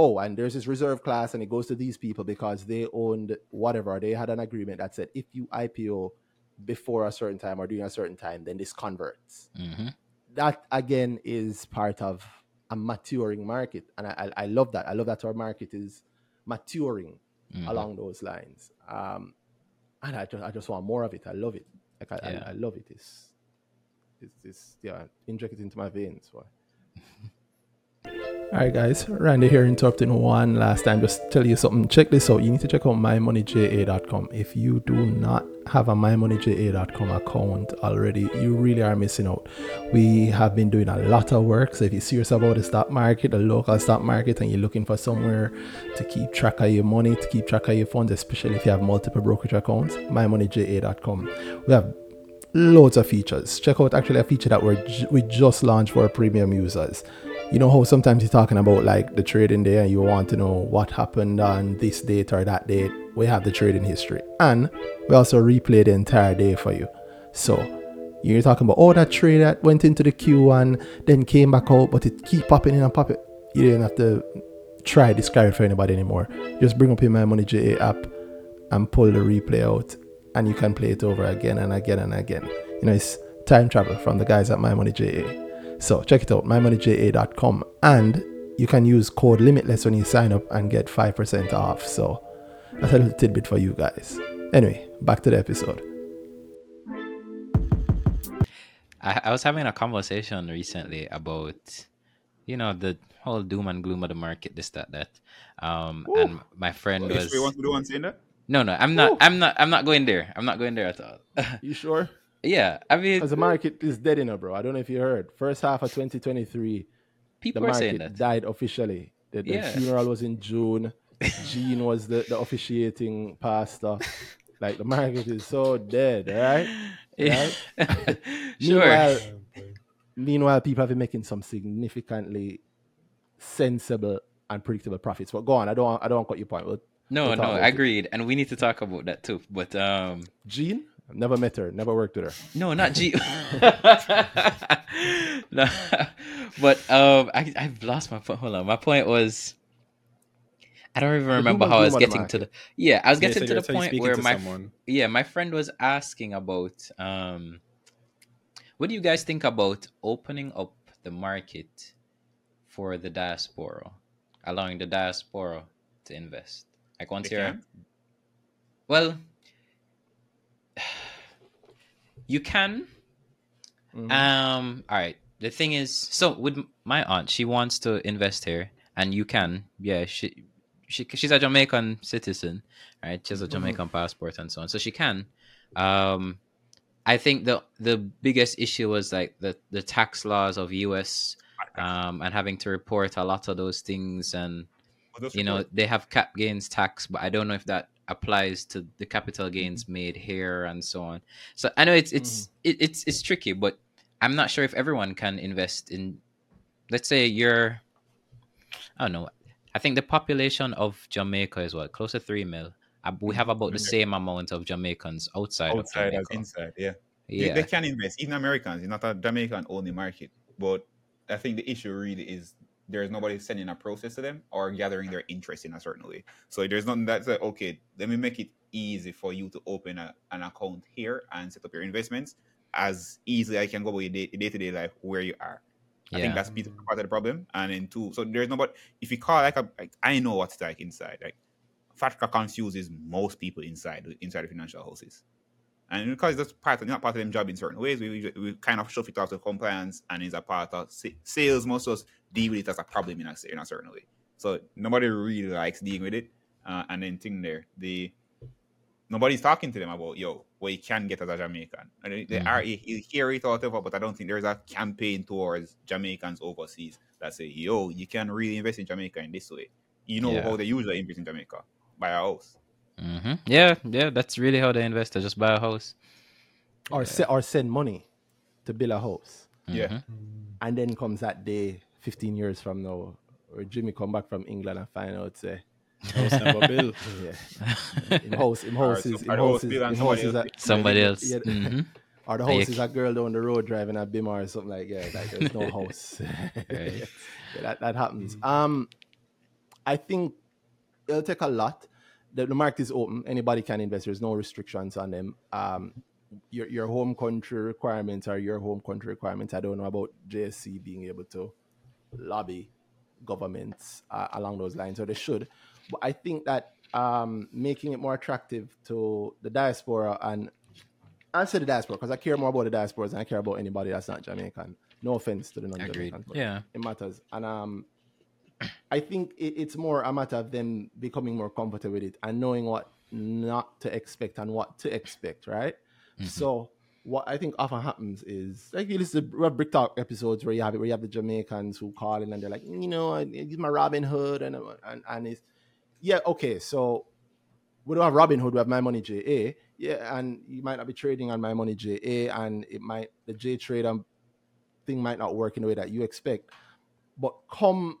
oh, and there's this reserve class, and it goes to these people because they owned whatever. They had an agreement that said if you IPO before a certain time or during a certain time, then this converts
hmm
that again is part of a maturing market and i, I I love that i love that our market is maturing
Mhm.
along those lines um and i just i just want more of it i love it like i,
Yeah.
I, I love it it's it's, it's yeah inject it into my veins boy. All right, guys. Randy here interrupting one last time. Just tell you something. Check this out. You need to check out mymoneyja.com. If you do not have a mymoneyja.com account already, you really are missing out. We have been doing a lot of work. So if you're serious about the stock market, the local stock market, and you're looking for somewhere to keep track of your money, to keep track of your funds, especially if you have multiple brokerage accounts, mymoneyja.com. We have loads of features. Check out actually a feature that we we just launched for our premium users. You know how sometimes you're talking about like the trading day and you want to know what happened on this date or that date. We have the trading history and we also replay the entire day for you. So you're talking about oh that trade that went into the queue and then came back out, but it keep popping in and popping. You didn't have to try describe it for anybody anymore. Just bring up your My Money JA app and pull the replay out and you can play it over again and again and again. You know, it's time travel from the guys at My Money JA. So check it out, mymoneyja.com, and you can use code limitless when you sign up and get 5% off. So that's a little tidbit for you guys. Anyway, back to the episode.
I, I was having a conversation recently about, you know, the whole doom and gloom of the market, this, that, that. Um, and my friend
Well,
was
history wants to do one saying that.
no, no. I'm not.
Ooh.
I'm not. I'm not going there. I'm not going there at all.
You sure?
yeah, I mean,
Because the market is dead in it, bro. I don't know if you heard. First half of 2023, the
people are saying
market
that.
died officially. The, the
Yeah.
funeral was in June. Gene was the, the officiating pastor. Like the market is so dead, right?
Yeah. sure.
Meanwhile, meanwhile, people have been making some significantly sensible and predictable profits. But go on, I don't I don't want to cut your point. But
No,
we'll
no,
about it.
agreed, and we need to talk about that too. But um,
I've never met her, never worked with her.
no, not G. no, but um, I I've lost my point. Hold on, my point was. I don't even remember how I was
gloom the
getting to the. Yeah, I was
Yeah,
getting
so
to the point where my
someone.
yeah my friend was asking about um, what do you guys think about opening up the market for the diaspora, allowing the diaspora to invest? Like once
They
you're
can?
well, you can.
Mhm.
Um. All right. The thing is, so with my aunt, she wants to invest here, and you can. Yeah. She, she, she's a Jamaican citizen, right? She has a Jamaican passport and so on, so she can. Um, I think the the biggest issue was like the the tax laws of US, um, and having to report a lot of those things and you know they have cap gains tax but i don't know if that applies to the capital gains made here and so on so i know it's it's it, it's it's tricky but i'm not sure if everyone can invest in let's say you're i don't know i think the population of jamaica is what close to 3 mil Uh, we have about the
Mhm.
same amount of jamaicans outside,
outside
of jamaica
inside, yeah. They,
yeah
they can invest, even Americans. It's not a Jamaican only market. But I think the issue really is there's nobody sending a process to them or gathering their interest in a certain way. So there's nothing that's like, okay, let me make it easy for you to open a, an account here and set up your investments as easily as I can go with your day to day life where you are. I think that's part of the problem. And then two, so there's nobody. If you call like a, like I know what's like inside. Like FATCA confuses most people inside inside the financial houses, and because that's part of not part of them job in certain ways, we, we, we kind of shove it out to compliance and is a part of sales. Most of us deal with it as a problem in a, in a certain way. So nobody really likes dealing with it. Uh, and then thing there, the nobody's talking to them about yo what you can get as a Jamaican. And they, they
Mhm.
are you hear it or whatever, but I don't think there's a campaign towards Jamaicans overseas that say yo you can really invest in Jamaica in this way. You know
Yeah.
how they usually invest in Jamaica buy a house.
hmm yeah yeah that's really how they invest they just buy a house
or se- or send money to build a house.
Yeah.
And then comes that day, 15 years from now, where Jimmy come back from England and find out say,
House never built.
yeah, in house, in house is, in house
house
is, in house
somebody
is
else
a,
Somebody else.
Yeah.
Mhm.
or the
Are
house is a girl down the road driving a Bimmer or something like yeah, like there's no house.
Right.
yeah, that, that happens. Um, I think it'll take a lot. The, the market is open. Anybody can invest. There's no restrictions on them. Um, your your home country requirements are your home country requirements. I don't know about JSE being able to lobby governments uh, along those lines, or they should. But I think that um, making it more attractive to the diaspora and I say the diaspora because I care more about the diaspora than I care about anybody that's not Jamaican. No offense to the non-Jamaican,
Yeah.
it matters. And um, I think it, it's more a matter of them becoming more comfortable with it and knowing what not to expect and what to expect, right? So what I think often happens is like you listen to Brick Talk episodes where you have it where you have the Jamaicans who call in and they're like, mm, you know, it's my Robin Hood and and and it's yeah, okay, so we don't have Robin Hood, we have My Money JA. Yeah, and you might not be trading on My Money JA, and it might the J trader thing might not work in the way that you expect. But come,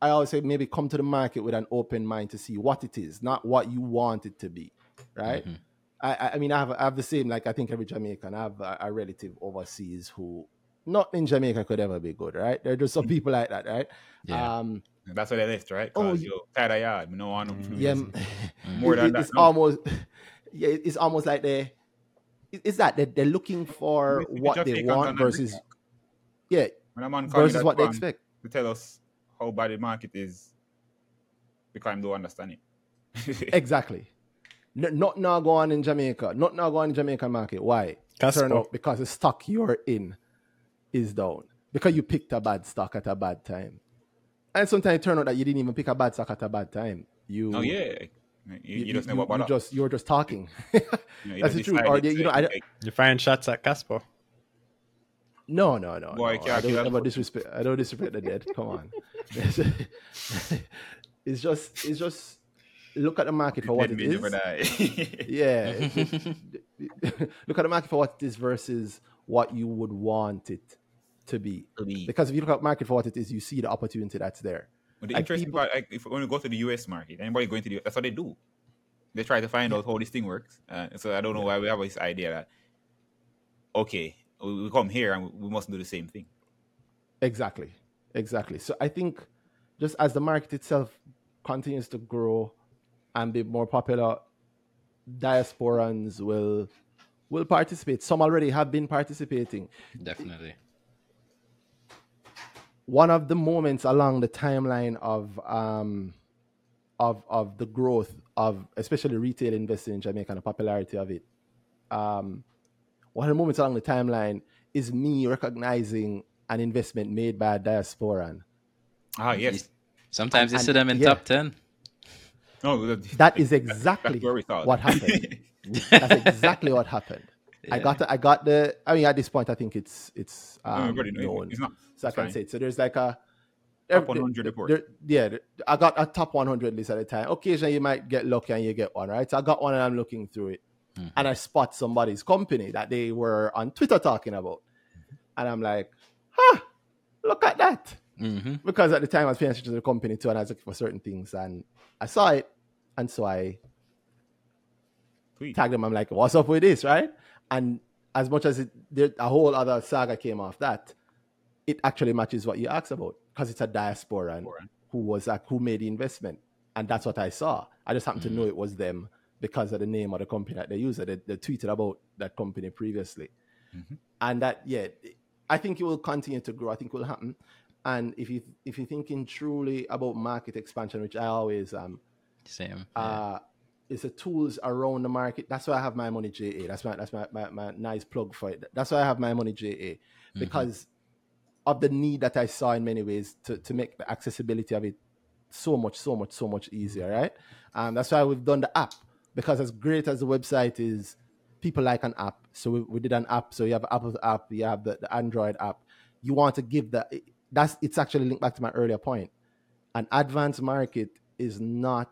I always say maybe come to the market with an open mind to see what it is, not what you want it to be, right? I, I- I mean, I have, I have the same, like I think every Jamaican, I have a, a relative overseas who, not in Jamaica, could ever be good, right? There are just some mm. people like that, right?
Yeah.
Um,
That's what they left, right?
Oh,
Cause
you-
yo, tired of yard. No want them to
yeah, mm.
More than
it-
that,
It's
no.
almost, yeah, it's almost like they, it- it's that they're, they're looking for
Maybe
what they want versus, yeah,
When a man call me
versus what they expect.
to tell us how bad the market is, because I don't understand it.
Exactly. N- not now go on in Jamaica. Not now go on in Jamaican market. Why?
Casper.
Turn out because the stock you're in is down. Because you picked a bad stock at a bad time. And sometimes it turn out that you didn't even pick a bad stock at a bad time. You
oh yeah, you, you, just never
you,
bother.
just you're just talking.
You know,
That's the truth. Or they- you know,
like-
I don't-
like,
You find shots at Casper.
No, no, no.
Boy,
no.
can't
I don't
that
disrespect. I don't disrespect the dead. Come on. it's just, it's just. Look at the market for what it is. Yeah. look at the market for what it is versus what you would want it to be. Because if you look at market for what it is, you see the opportunity that's there.
But the
Like
interesting
people-
part, like, if when we go to the US market, anybody going to the that's what they do. They try to find out how this thing works. Uh, so I don't know why we have this idea that okay, we come here and we must do the same thing.
Exactly. Exactly. So I think just as the market itself continues to grow and be more popular, diasporans will will participate. Some already have been participating.
Definitely.
One of the moments along the timeline of um of of the growth of especially retail investing in Jamaica and the popularity of it. Um one of the moments along the timeline is me recognizing an investment made by a diasporan.
Ah yes.
You- Sometimes you
And-
see them in
yeah.
top 10.
No, that,
That is exactly
that's where we
what happened. That's exactly what happened. I got the, I got the I mean at this point I think it's it's
No,
um,
knows.
known.
It's not.
so I can
fine.
say it. So there's like a
Top 100
there-
report.
there- yeah, I got a top 100 list at a time. Occasionally you might get lucky and you get one, right? So I got one and I'm looking through it,
Mm-hmm.
and I spot somebody's company that they were on Twitter talking about, and I'm like, huh, look at that.
Hmm
Because at the time I was paying attention to the company too, and I was looking for certain things, and I saw it, and so I tagged them. I'm like, what's up with this, right? And as much as it, there, a whole other saga came off that, it actually matches what you asked about because it's a diaspora and
Diaspora.
who was like, who made the investment, and that's what I saw. I just happened to know it was them because of the name of the company that they use. They, they tweeted about that company previously, and that yeah, I think it will continue to grow. I think it will happen. And if you if you're thinking truly about market expansion, which I always am,
Same.
uh, is the tools around the market. That's why I have my money JA. That's my that's my, my, my nice plug for it. That's why I have my money JA because of the need that I saw in many ways to, to make the accessibility of it so much, so much, so much easier, right? Um, that's why we've done the app because as great as the website is, people like an app. So we, we did an app. So you have Apple's app, you have the, the Android app. You want to give that. That's it's actually linked back to my earlier point. An advanced market is not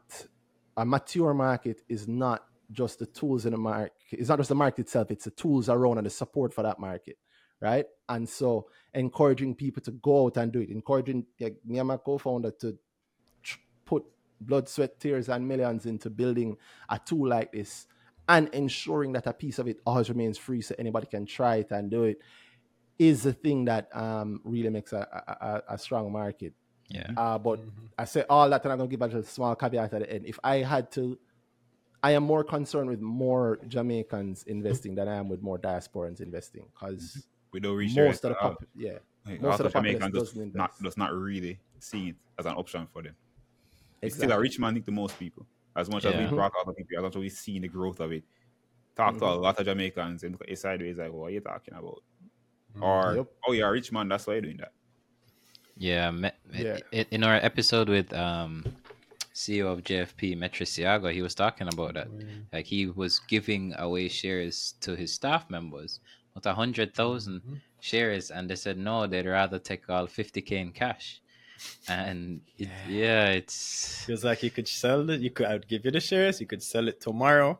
a mature market is not just the tools in the market. It's not just the market itself, it's the tools around and the support for that market. Right. And so encouraging people to go out and do it, encouraging like, me and my co-founder to tr- put blood, sweat, tears, and millions into building a tool like this and ensuring that a piece of it always remains free so anybody can try it and do it is the thing that um, really makes a, a, a, a strong market.
Yeah.
Uh, but
Mhm.
I say all that, and I'm gonna give a small caveat at the end. If I had to, I am more concerned with more Jamaicans investing than I am with more diasporans investing because
We don't reach
most of the
uh,
pop, yeah,
like,
most of the populace
Jamaicans just
doesn't
not does not really see it as an option for them. It's still
exactly.
a rich man to most people. As much as
Yeah.
we brought other people, as much as we've seen the growth of it. Talk to a lot of Jamaicans and look at it sideways like, what are you talking about?
Mhm.
Or
Yep.
oh you're a rich man, that's why you're doing that.
Yeah, me,
Yeah.
in our episode with um, CEO of JFP, Metry Seaga, he was talking about that. Like he was giving away shares to his staff members, with a hundred thousand
Mhm.
shares, and they said no, they'd rather take all fifty k in cash. And it,
Yeah.
yeah, it's
Feels like you could sell it. You could. I would give you the shares. You could sell it tomorrow,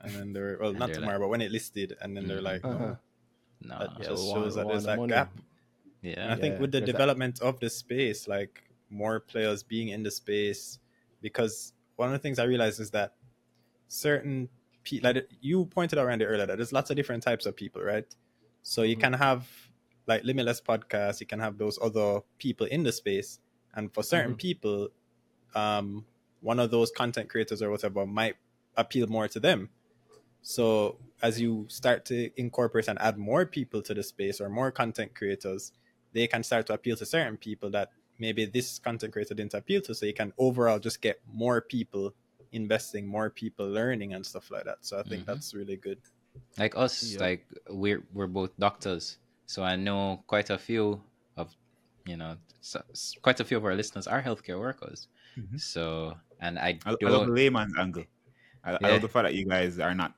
and then they're well,
And
not
they're
tomorrow, but when it listed, and then they're
Mhm.
like, no,
Uh-huh.
No,
that
Yeah,
just
we
shows that there's that
money.
gap. And
yeah,
I think
Yeah,
with the
there's that-
development of the space, like more players being in the space, because one of the things I realized is that certain people, like you pointed out Randy earlier, that there's lots of different types of people, right? So you
Mhm.
can have like limitless podcasts, you can have those other people in the space, and for certain
Mhm.
people, um, one of those content creators or whatever might appeal more to them. So as you start to incorporate and add more people to the space or more content creators, they can start to appeal to certain people that maybe this content creator didn't appeal to. So you can overall just get more people investing, more people learning and stuff like that. So I think
Mhm.
that's really good.
like us,
Yep.
like we're we're both doctors, so I know quite a few of, you know, so, s- quite a few of our listeners are healthcare workers.
Mhm.
So, and I
I,
do
I love the layman's angle. I, I love the fact that you guys are not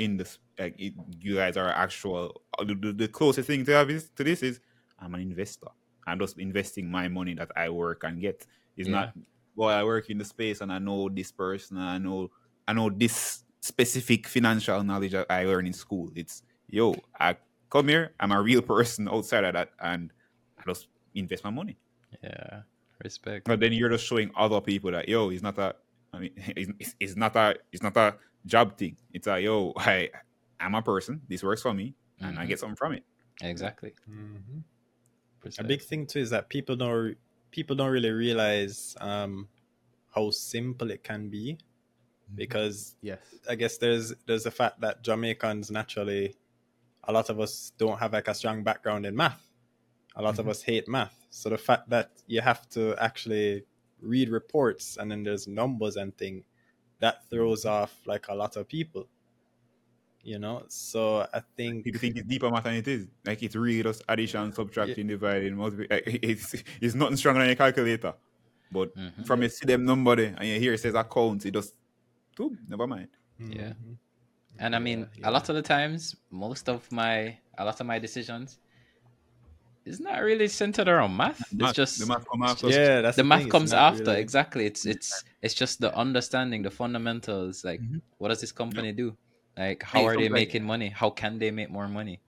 in this. Like it, you guys are actual. uh, The, the, the closest thing to have is, to this is I'm an investor. I'm just investing my money that I work and get. It's
Yeah.
not. Well, I work in the space and I know this person. And I know. I know this specific financial knowledge that I learn in school. It's yo. I come here. I'm a real person outside of that, and I just invest my money.
yeah, respect.
But then you're just showing other people that yo, it's not a. I mean, it's, it's not a. It's not a job thing. It's like, yo. I I'm a person. This works for me, and I
Mhm.
get something from it.
Exactly.
A big thing too is that people don't people don't really realize um, how simple it can be because
yes,
I guess there's there's the fact that Jamaicans naturally, a lot of us don't have like a strong background in math. A lot of us hate math. So the fact that you have to actually read reports and then there's numbers and thing, that throws off like a lot of people. You know, so I think
People think it's deeper math than it is. Like it's really just addition, subtracting, dividing, multiply. Like, it's it's nothing stronger than a calculator. But
Mhm.
from you see them number there and you hear it says accounts, it just, oh, never mind.
Yeah.
Mhm.
And I mean,
Yeah,
a lot of the times, most of my a lot of my decisions is not really centered around math. It's
Math-
just
the math come after.
yeah, that's
the
the
math
thing, it's
comes after.
really-
Exactly. It's it's it's just the understanding, the fundamentals. Like,
Mhm.
what does this company do? Like, how
Hey,
are they
something like-
making money? How can they make more money?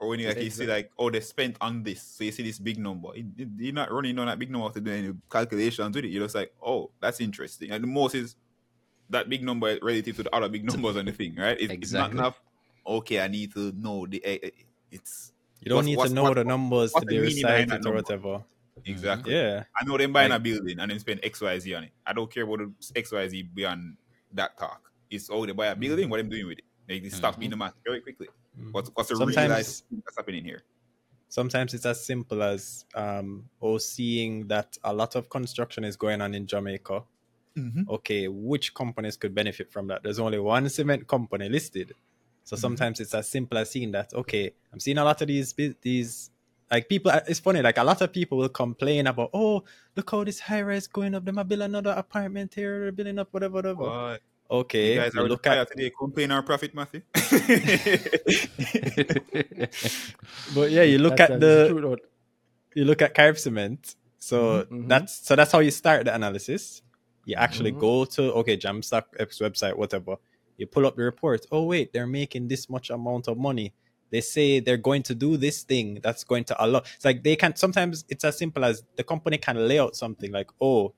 Or when you, like, you see like, oh, they spent on this, so you see this big number. It- it- you're not running on that big number to do any calculations with it. You're just like, oh, that's interesting. And the most is that big number relative to the other big numbers on the thing, right? It, It's not
Exactly.
enough. Okay, I need to know the. It's
You don't
what's-
need
what's-
to know
what's-
the numbers to be
the meaning behind
recited or whatever.
exactly.
Yeah.
I know them buying
Like-
a building and then spend X Y Z on it. I don't care about the X Y Z beyond that talk. It's all they buy a building. What I'm doing with it? Like this stop
Mhm.
being the math very quickly.
Mhm.
What's what's the
Sometimes-
that's happening here?
sometimes it's as simple as um or seeing that a lot of construction is going on in Jamaica. Okay, which companies could benefit from that? There's only one cement company listed. So
Mhm.
sometimes it's as simple as seeing that, okay, I'm seeing a lot of these these like people it's funny, like a lot of people will complain about, oh, look how this high rise going up, them a build another apartment here, they're building up whatever, whatever.
What?
Okay.
You guys are
look
look
at
today complain our profit, Matthew.
but yeah, you look
That's-
at the
true,
you look at Carib Cement. So
Mhm, mhm.
that's so that's how you start the analysis. You actually
Mhm.
go to okay, Jamstock X website, whatever. You pull up the report. Oh wait, they're making this much amount of money. They say they're going to do this thing that's going to allow. It's like they can sometimes it's as simple as the company can lay out something like, oh,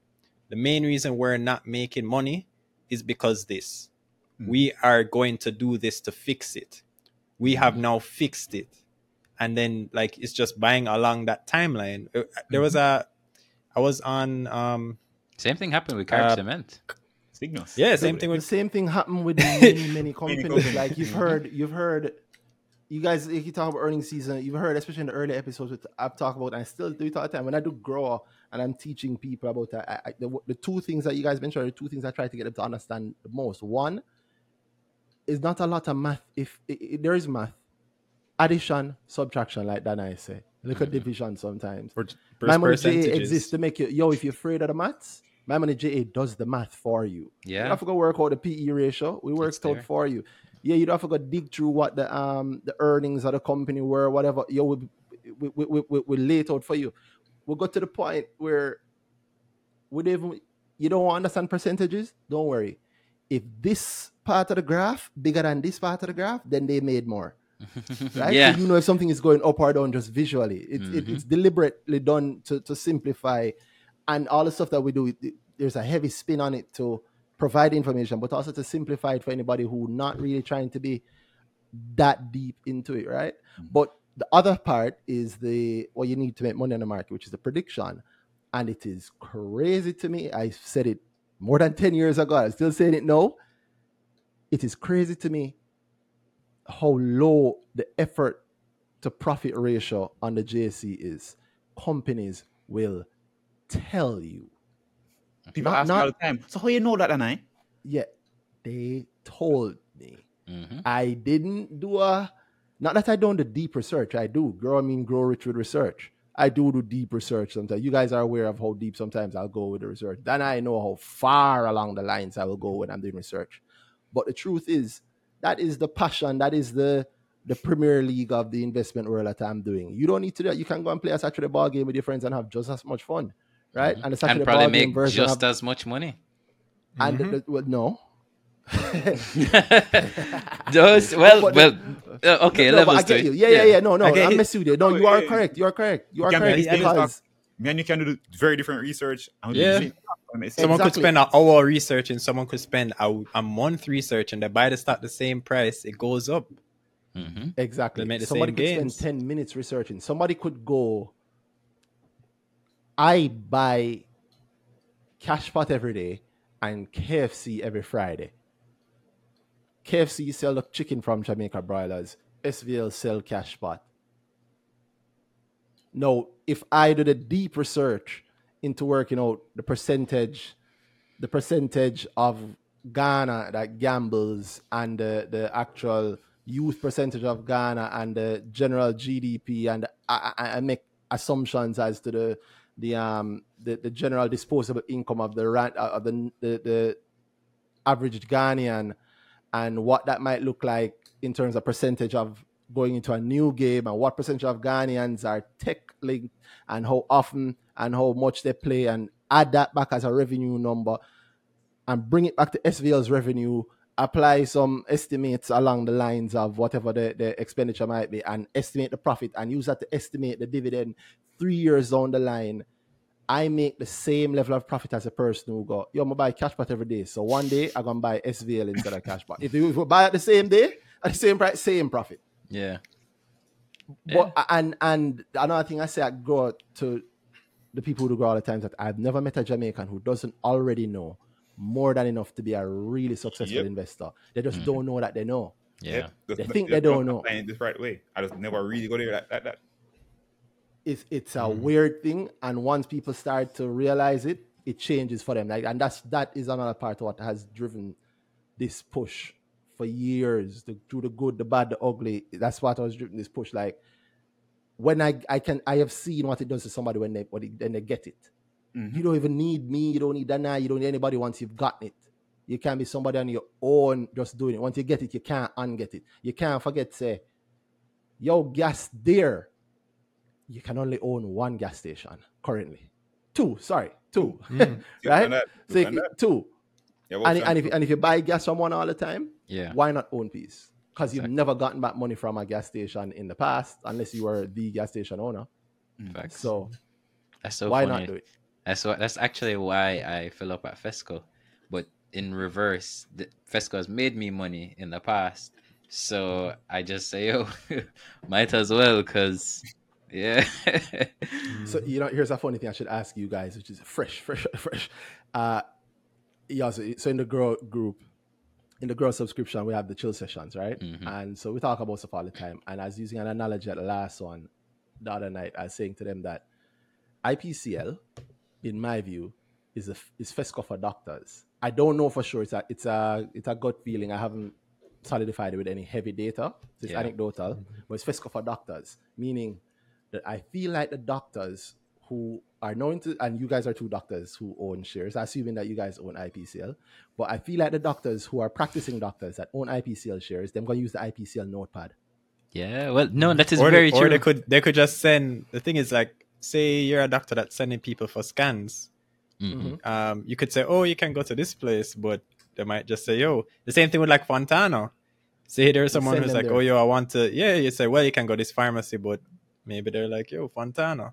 the main reason we're not making money is because this.
Mm.
We are going to do this to fix it. We have now fixed it. And then like it's just buying along that timeline. Uh, There was a I was on um
Same thing happened with Carib
Uh,
Cement.
Signals.
yeah, same thing With- the
same thing happened with many many companies.
companies.
like you've mm-hmm. heard, you've heard. You guys, if you talk about earnings season, you've heard, especially in the early episodes, with I've talked about, and I still do it all the time. When I do grow and I'm teaching people about that, I, I, the, the two things that you guys mentioned are the two things I try to get them to understand the most. One is not a lot of math. If i i- there is math, addition, subtraction, like that I say. Look at mm-hmm. division sometimes.
per-
My money JA
percentages.
exists to make you, yo, if you're afraid of the maths, my money JA does the math for you.
Yeah.
You don't have to go work out the PE ratio. We work
It's
it out for you. Yeah, you don't have to go dig through what the um the earnings of the company were, whatever. Yo, we we, we, we, we, we lay it out for you. We'll go to the point where we don't even you don't understand percentages, don't worry. If this part of the graph bigger than this part of the graph, then they made more right?
Yeah.
So you know if something is going up or down just visually. It, it,
Mhm.
it's deliberately done to, to simplify, and all the stuff that we do. there's a heavy spin on it to provide information, but also to simplify it for anybody who not really trying to be that deep into it, right? Mm-hmm. But the other part is the what you need to make money on the market, which is the prediction, and it is crazy to me. I said it more than ten years ago. I'm still saying it now. It is crazy to me how low the effort to profit ratio on the JC is. Companies will tell you.
People
Not-
ask me
not-
all the time. So how you know that, Anai?
Yeah, they told me.
Mhm.
I didn't do a not that I don't do deep research. I do. Grow I mean grow rich with research. I do do deep research sometimes. You guys are aware of how deep sometimes I'll go with the research. Then I know how far along the lines I will go when I'm doing research. But the truth is, that is the passion, that is the the Premier League of the investment world that I'm doing. You don't need to do that. You can go and play a Saturday ball game with your friends and have just as much fun. Right? And the Saturday
And probably
ball
make
version
just
of,
as much money.
and the- the- well, no.
Those, well,
But-
well, uh, okay,
no, but
levels
I get you. Yeah, yeah, yeah. No, no.
I get
I'm messing with you. No,
No,
you are correct. You are correct. You are
can
correct
like this,
because
Me and you can do very different research. and do
Yeah.
the same stuff, and it's-
Someone could spend an hour researching, someone could spend a, a month researching. They buy the stock the same price, it goes up.
Mhm.
exactly
They make the
somebody
same
could
gains.
spend ten minutes researching. Somebody could go. I buy cash pot every day and KFC every Friday. KFC sell the chicken from Jamaica broilers. SVL sell cash pot. Now, if I do the deep research into working out the percentage, the percentage of Ghana that gambles and the, the actual youth percentage of Ghana and the general GDP, and I, I, I make assumptions as to the the um the, the general disposable income of the ran- uh, of the, the the average Ghanaian and what that might look like in terms of percentage of going into a new game and what percentage of Ghanaians are tech linked and how often and how much they play and add that back as a revenue number and bring it back to SVL's revenue, apply some estimates along the lines of whatever the, the expenditure might be and estimate the profit and use that to estimate the dividend three years down the line. I make the same level of profit as a person who go, yo, I'm gonna buy cash pot every day. So one day I'm gonna buy SVL instead of cash pot. If you, if you buy at the same day, at the same price, same profit.
Yeah.
But and and another thing I say I go to the people who go all the time that I've never met a Jamaican who doesn't already know more than enough to be a really successful
Yep.
investor. They just mm-hmm. don't know that they know.
Yeah.
just-
They think they don't know.
applying this right way. I just never really go there. That, that, that.
It's it's a mm. weird thing, and once people start to realize it, it changes for them. Like, and that's that is another part of what has driven this push for years. The, through the good, the bad, the ugly. That's what I was driven this push. Like when I I can I have seen what it does to somebody when they when, they, when they get it.
Mhm.
You don't even need me. You don't need that Danhai. You don't need anybody once you've gotten it. You can be somebody on your own just doing it. Once you get it, you can't unget it. You can't forget, say, yo, gas there. You can only own one gas station currently. Two, sorry, two.
You
right?
done that.
So
You
you- two.
Yeah,
And, and if and if you buy gas from one all the time,
Yeah.
why not own peace? Because you've never gotten back money from a gas station in the past, unless you were the gas station owner.
Facts.
So
That's so
why
funny.
not do it?
That's what. That's actually why I fill up at Fesco, but in reverse, the, Fesco has made me money in the past, so I just say, "Yo, might as well," cause yeah.
So you know, here's a funny thing I should ask you guys, which is fresh, fresh, fresh. Uh, yeah. So, so in the girl group, in the girl subscription, we have the chill sessions, right?
Mhm.
And so we talk about stuff all the time. And I was using an analogy at the last one the other night. I was saying to them that IPCL, in my view, is a is FESCO for doctors. I don't know for sure. It's a it's a it's a gut feeling. I haven't solidified it with any heavy data. So it's
Yeah.
anecdotal, but it's FESCO for doctors, meaning that I feel like the doctors who are known to, and you guys are two doctors who own shares, assuming that you guys own IPCL, but I feel like the doctors who are practicing doctors that own IPCL shares, they're going to use the IPCL notepad.
yeah. Well, no, that is
or
very
they, or
true.
they could they could just send the thing is like say you're a doctor that's sending people for scans
Mhm.
um you could say oh you can go to this place but they might just say yo the same thing with like fontana say there's someone
send
who's like
there.
oh yo i want to yeah you say well you can go to this pharmacy but maybe they're like yo fontana.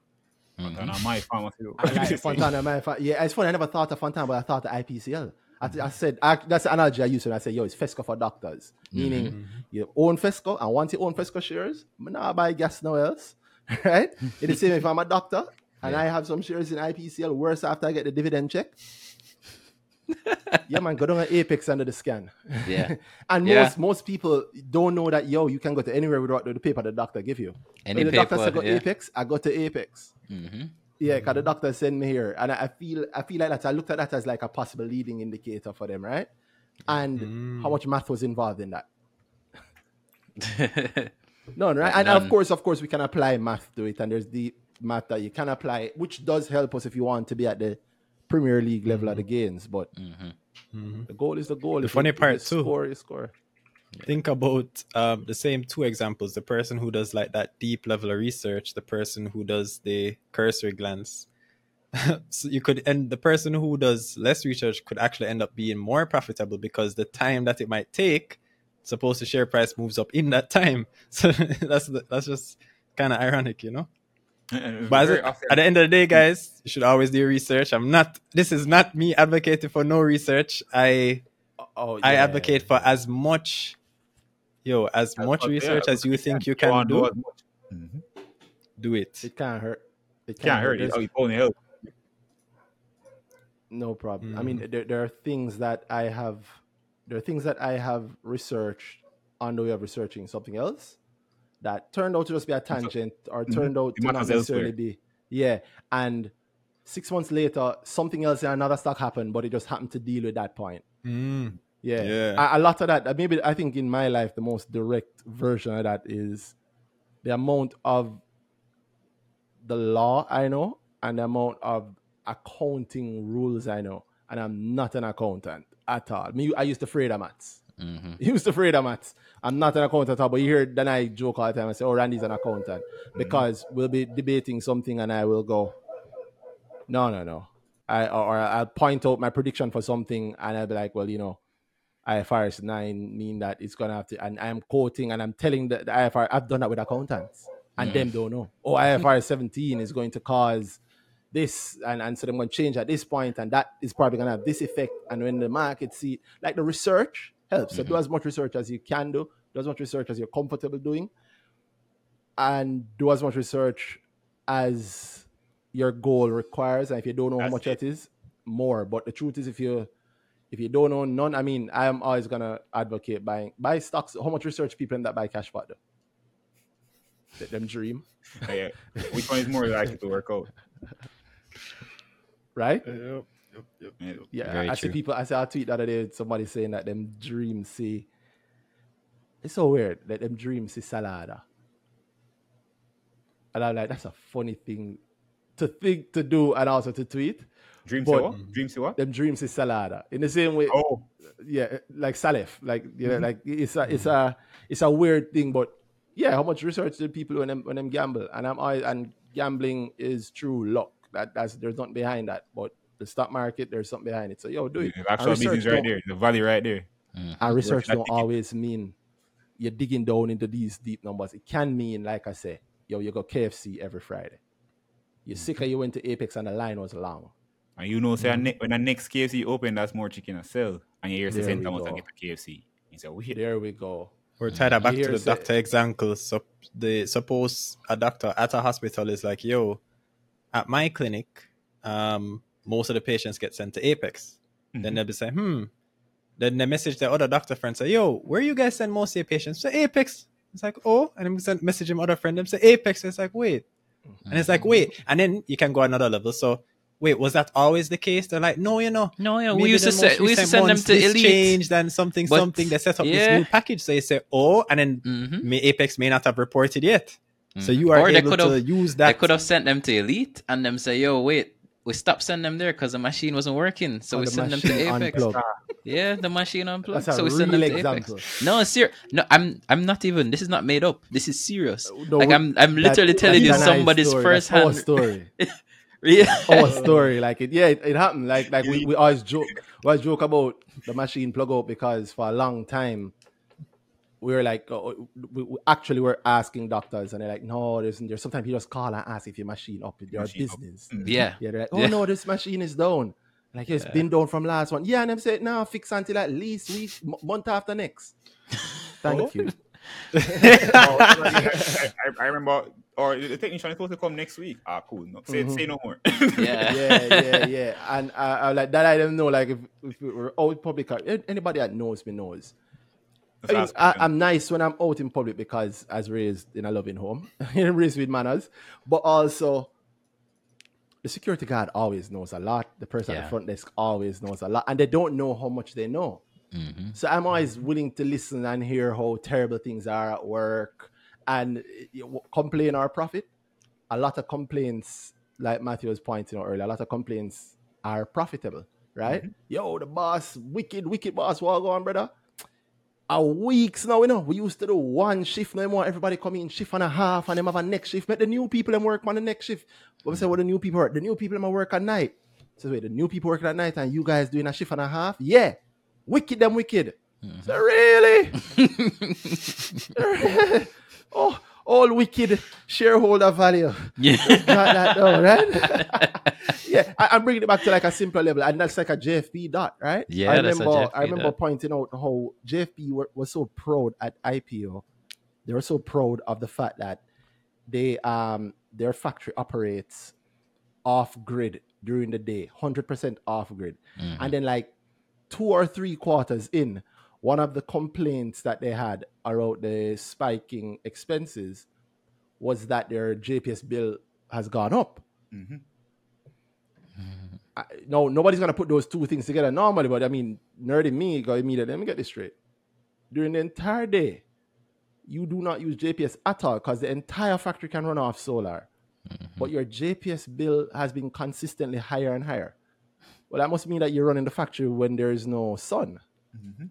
And on my pharmacy.
I like Fontana, man. Fa- Yeah, it's funny. I never thought of Fontana, but I thought of IPCL. I, I said I, that's the analogy I used when I said, "Yo, it's Fesco for doctors," meaning you own Fesco, and once you own Fesco shares, I'm not buy gas nowhere else, right? it's the same if I'm a doctor and I have some shares in IPCL. Worse after I get the dividend check. yeah, man, go down to Apex under the scan.
Yeah.
and
Yeah.
most most people don't know that. Yo, you can go to anywhere without the paper the doctor give you.
Any
the doctor said go
yeah.
Apex, I go to Apex.
Mhm.
Yeah, because the doctor sent me here, and I I feel I feel like that. I looked at that as like a possible leading indicator for them, right? And how much math was involved in that? No, right? And of
um,
course, of course, we can apply math to it, and there's the math that you can apply, which does help us if you want to be at the Premier League level of the mm-hmm. games. But mm-hmm. Mm-hmm. the goal is the goal.
The
If
funny
you- if
part
you
too-
score, you score.
think about um, the same two examples the person who does like that deep level of research the person who does the cursory glance so you could and the person who does less research could actually end up being more profitable because the time that it might take suppose the share price moves up in that time so that's the, that's just kind of ironic you know but as it- at the end of the day guys you should always do research i'm not this is not me advocating for no research i
Oh,
I advocate for as much, yo, as
As
much
much, yeah,
research as you think you
go
can do.
as much. Mhm.
Do it.
It can't hurt. It
Can't hurt you.
There's
Oh, you only help.
No problem. I
Mm-hmm.
mean, there, there are things that I have, there are things that I have researched on the way of researching something else that turned out to just be a tangent or turned out to not necessarily
elsewhere.
be. Yeah. And six months later, something else in another stock happened, but it just happened to deal with that point.
Mm.
Yeah.
Yeah.
A, a lot of that, uh, maybe I think in my life, the most direct version of that is the amount of the law I know and the amount of accounting rules I know. And I'm not an accountant at all. Me, I used to afraid of maths.
Mhm.
used to afraid of maths. I'm not an accountant at all, but you hear then I joke all the time and say, Oh, Randy's an accountant. Because we'll be debating something and I will go, No, no, no. I or, or I'll point out my prediction for something and I'll be like, Well, you know, IFRS 9 mean that it's gonna have to and I'm quoting and I'm telling the, the IFRS I've done that with accountants and them don't know. Oh, IFRS 17 is going to cause this and, and so I'm going to change at this point and that is probably going to have this effect. And when the market see like the research helps. So do mm-hmm. as much research as you can do do as much research as you're comfortable doing and do as much research as your goal requires. And if you don't know how
That's
much
it.
that is more. But the truth is if you if you don't know none i mean i am always gonna advocate buying buy stocks. How much research people in that buy cash pot let them dream.
Oh, yeah. Which one is more likely to work out?
right
Yeah.
Yeah,
Very
I see
true.
people. I saw a tweet the other day. Somebody saying that them dreams see. It's so weird that them dreams see salada. And I'm like, that's a funny thing to think to do and also to tweet.
Dream
But-
see what? Dream see what?
Them dreams is salada in the same way.
Oh,
Yeah, like Salif. Like you
Mm-hmm.
know, like it's a it's a it's a weird thing, but yeah, how much research do people when them when them gamble? And I'm always and gambling is true luck. That that's there's nothing behind that. But the stock market, there's something behind it. So yo, do it.
The actual
research
business right there, the value right there. Mm.
And research don't
ticket.
always mean you're digging down into these deep numbers. It can mean, like I say, yo, you go KFC every Friday. You're
mm.
sick of you went to Apex and the line was long.
And you know, say a mm. ne- when the next KFC open, that's more chicken a sell. And you hear say
There
St.
we
Thomas
go.
and get the KFC. You say, wait.
There we go.
We're tied that back
You
to the
say-
doctor example. So the suppose a doctor at a hospital is like, yo, at my clinic, um, most of the patients get sent to Apex. Then
Mhm.
they'll be saying, hmm. Then they message their other doctor friend, say, yo, where you guys send most of your patients? To Apex. It's like, oh, and then we send message him other friend, them say Apex. It's like, wait. And it's like, wait. And then you can go another level. So wait, was that always the case? They're like, no, you know.
No, yeah, we used to say we used to send them to elite.
changed and something,
But,
something. They set up this new package. So you say, oh, and then
Mhm.
Apex may not have reported yet. So
Mhm.
you are
Or they
able
could
to
have-
use
They
that.
could have sent them to elite and them say, yo, wait, we stopped sending them there because the machine wasn't working. So
Or
we
the
send them to Apex.
unplugged.
Yeah, the machine unplugged.
That's a
so we send them
real
to
example.
Apex. No, serious. No, I'm I'm not even. This is not made up. This is serious.
No,
like I'm I'm
that-
literally telling you
that's a nice
somebody's
story.
first
That's our
hand.
story.
Yeah.
our story. Like it, yeah, it, it happened. Like like we, we always joke, we always joke about the machine plug out because for a long time we were like, oh, we, we actually were asking doctors, and they're like, no, there's there's sometimes you just call and ask if your machine up, in your
Machine up.
business.
Yeah.
Yeah, they're like, oh
Yeah.
no, this machine is down. Like it's been down from last one. Yeah, and them say now fix until at least week m- month after next. Thank
Oh.
you.
Oh, I, I, I remember, or the technician is supposed to come next week. Ah, cool. No, say,
Mhm.
say no more.
Yeah.
yeah, yeah, yeah. And I, I like that. I don't know, like if, if we're out public, anybody that knows me knows. I,
last
I,
question.
I'm nice when I'm out in public because I was raised in a loving home, raised with manners. But also, the security guard always knows a lot. The person at the front desk always knows a lot, and they don't know how much they know.
Mhm.
So I'm always willing to listen and hear how terrible things are at work and complain or profit. A lot of complaints, like Matthew was pointing out earlier, a lot of complaints are profitable, right? Yo, the boss, wicked, wicked boss, what go on, brother? A weeks now, you know, we used to do one shift no more. Everybody come in shift and a half, and them have a next shift. Make the new people them work on the next shift. But we say, what the new people work? The new people them work at night. So wait, the new people working at night, and you guys doing a shift and a half? Yeah, wicked them wicked. Mm-hmm. So really? oh, all wicked shareholder value.
Yeah.
That down, right? yeah, I, I'm bringing it back to like a simpler level, and that's like a JFP dot, right?
Yeah,
I remember. I remember
dot.
pointing out how JFP were, was so proud at IPO. They were so proud of the fact that they um their factory operates off grid during the day, hundred percent off grid,
Mhm.
and then like two or three quarters in, one of the complaints that they had around the spiking expenses was that their JPS bill has gone up.
Mhm.
I, no, nobody's gonna put those two things together normally, but I mean, nerdy me go immediately. Let me get this straight. During the entire day, you do not use JPS at all because the entire factory can run off solar. But your JPS bill has been consistently higher and higher. Well, that must mean that you're running the factory when there is no sun.
Mhm.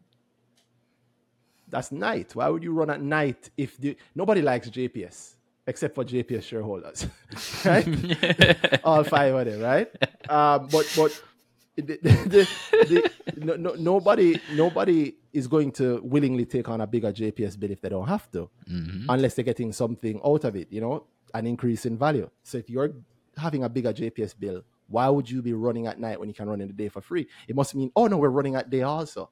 That's night. Why would you run at night if the, nobody likes JPS except for JPS shareholders, right? All five of them, right? Um, but but the, the, the, no, no, nobody nobody is going to willingly take on a bigger JPS bill if they don't have to,
Mhm.
unless they're getting something out of it, you know, an increase in value. So if you're having a bigger JPS bill, why would you be running at night when you can run in the day for free? It must mean, oh no, we're running at day also.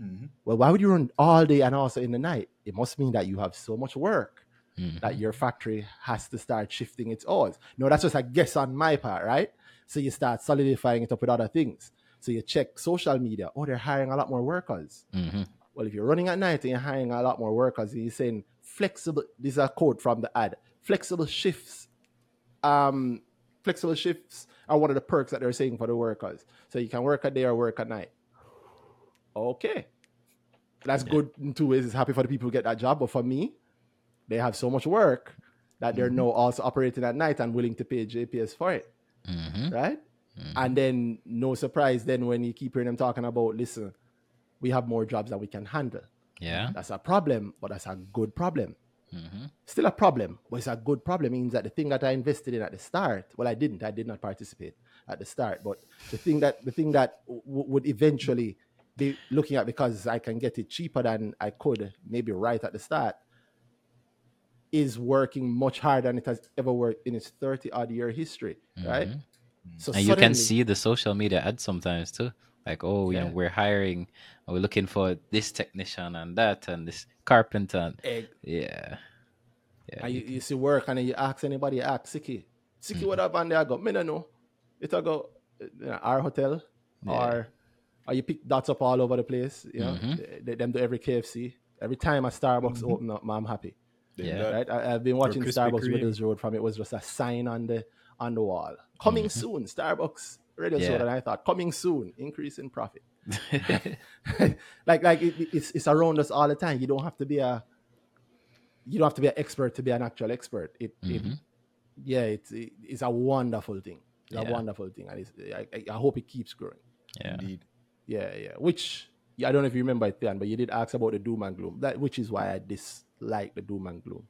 Mhm.
Well, why would you run all day and also in the night? It must mean that you have so much work
Mhm.
that your factory has to start shifting its hours. No, that's just a guess on my part, right? So you start solidifying it up with other things. So you check social media. Oh, they're hiring a lot more workers.
Mhm.
Well, if you're running at night and you're hiring a lot more workers, and you're saying flexible. This is a quote from the ad. Flexible shifts. Um, flexible shifts are one of the perks that they're saying for the workers. So you can work a day or work at night. Okay. That's good in two ways. It's happy for the people who get that job, but for me, they have so much work that they're now also operating at night and willing to pay JPS for it.
Mhm.
Right? And then no surprise then when you keep hearing them talking about, listen, we have more jobs than we can handle.
Yeah.
That's a problem, but that's a good problem.
Mhm.
Still a problem, but it's a good problem. Means that the thing that I invested in at the start, well, I didn't. I did not participate at the start, but the thing that the thing that w- would eventually be looking at because I can get it cheaper than I could maybe right at the start is working much harder than it has ever worked in its 30 odd year history, right? So
Mm-hmm. and you can see the social media ads sometimes too. Like, oh, you know, we're hiring, we're looking for this technician and that, and this carpenter. And,
Egg.
yeah, yeah.
and you, you see work and then you ask anybody, you ask Siki, Siki, what up? And they go, me no know. It a go, uh, you know, our hotel or or you pick dots up all over the place. You know, mm-hmm. they, them do every KFC. Every time a Starbucks mm-hmm. open up, man, I'm happy.
Yeah.
Right? I, I've been watching Starbucks
Kreme.
Red Hills Road from it was just a sign on the on the wall. Coming mm-hmm. soon, Starbucks Red Hills
Yeah.
Road. And I thought, coming soon, increase in profit. like like it, it- it's it's around us all the time. You don't have to be a you don't have to be an expert to be an actual expert. It, it yeah, it's it, it's a wonderful thing. It's a wonderful thing, and it's, I, I- I hope it keeps growing.
yeah.
Indeed.
Yeah, yeah. Which yeah, I don't know if you remember it, Theon, but you did ask about the doom and gloom. That which is why I dislike the doom and gloom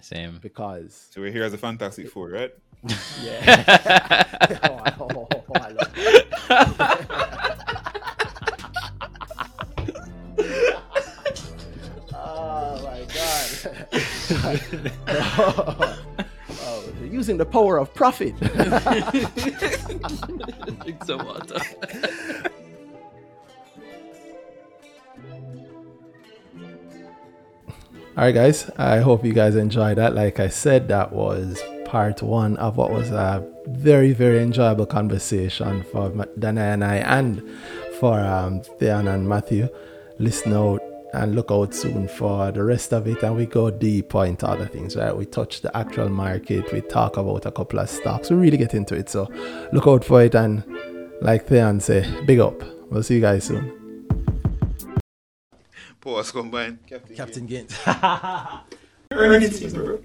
Same.
because
So we're here as a Fantastic Four, right?
yeah. oh, I- oh, oh, I love it. oh my god. oh, using the power of profit.
Drink some water.
All right, guys. I hope you guys enjoyed that. Like I said, that was part one of what was a very, very enjoyable conversation for Danhai and I, and for um, Theon and Matthew. Listen out and look out soon for the rest of it. And we go deeper into other things, right? We touch the actual market. We talk about a couple of stocks. We really get into it. So look out for it. And like Theon say, big up. We'll see you guys soon.
Pause combined.
Captain Gaines.
Earning season, bro.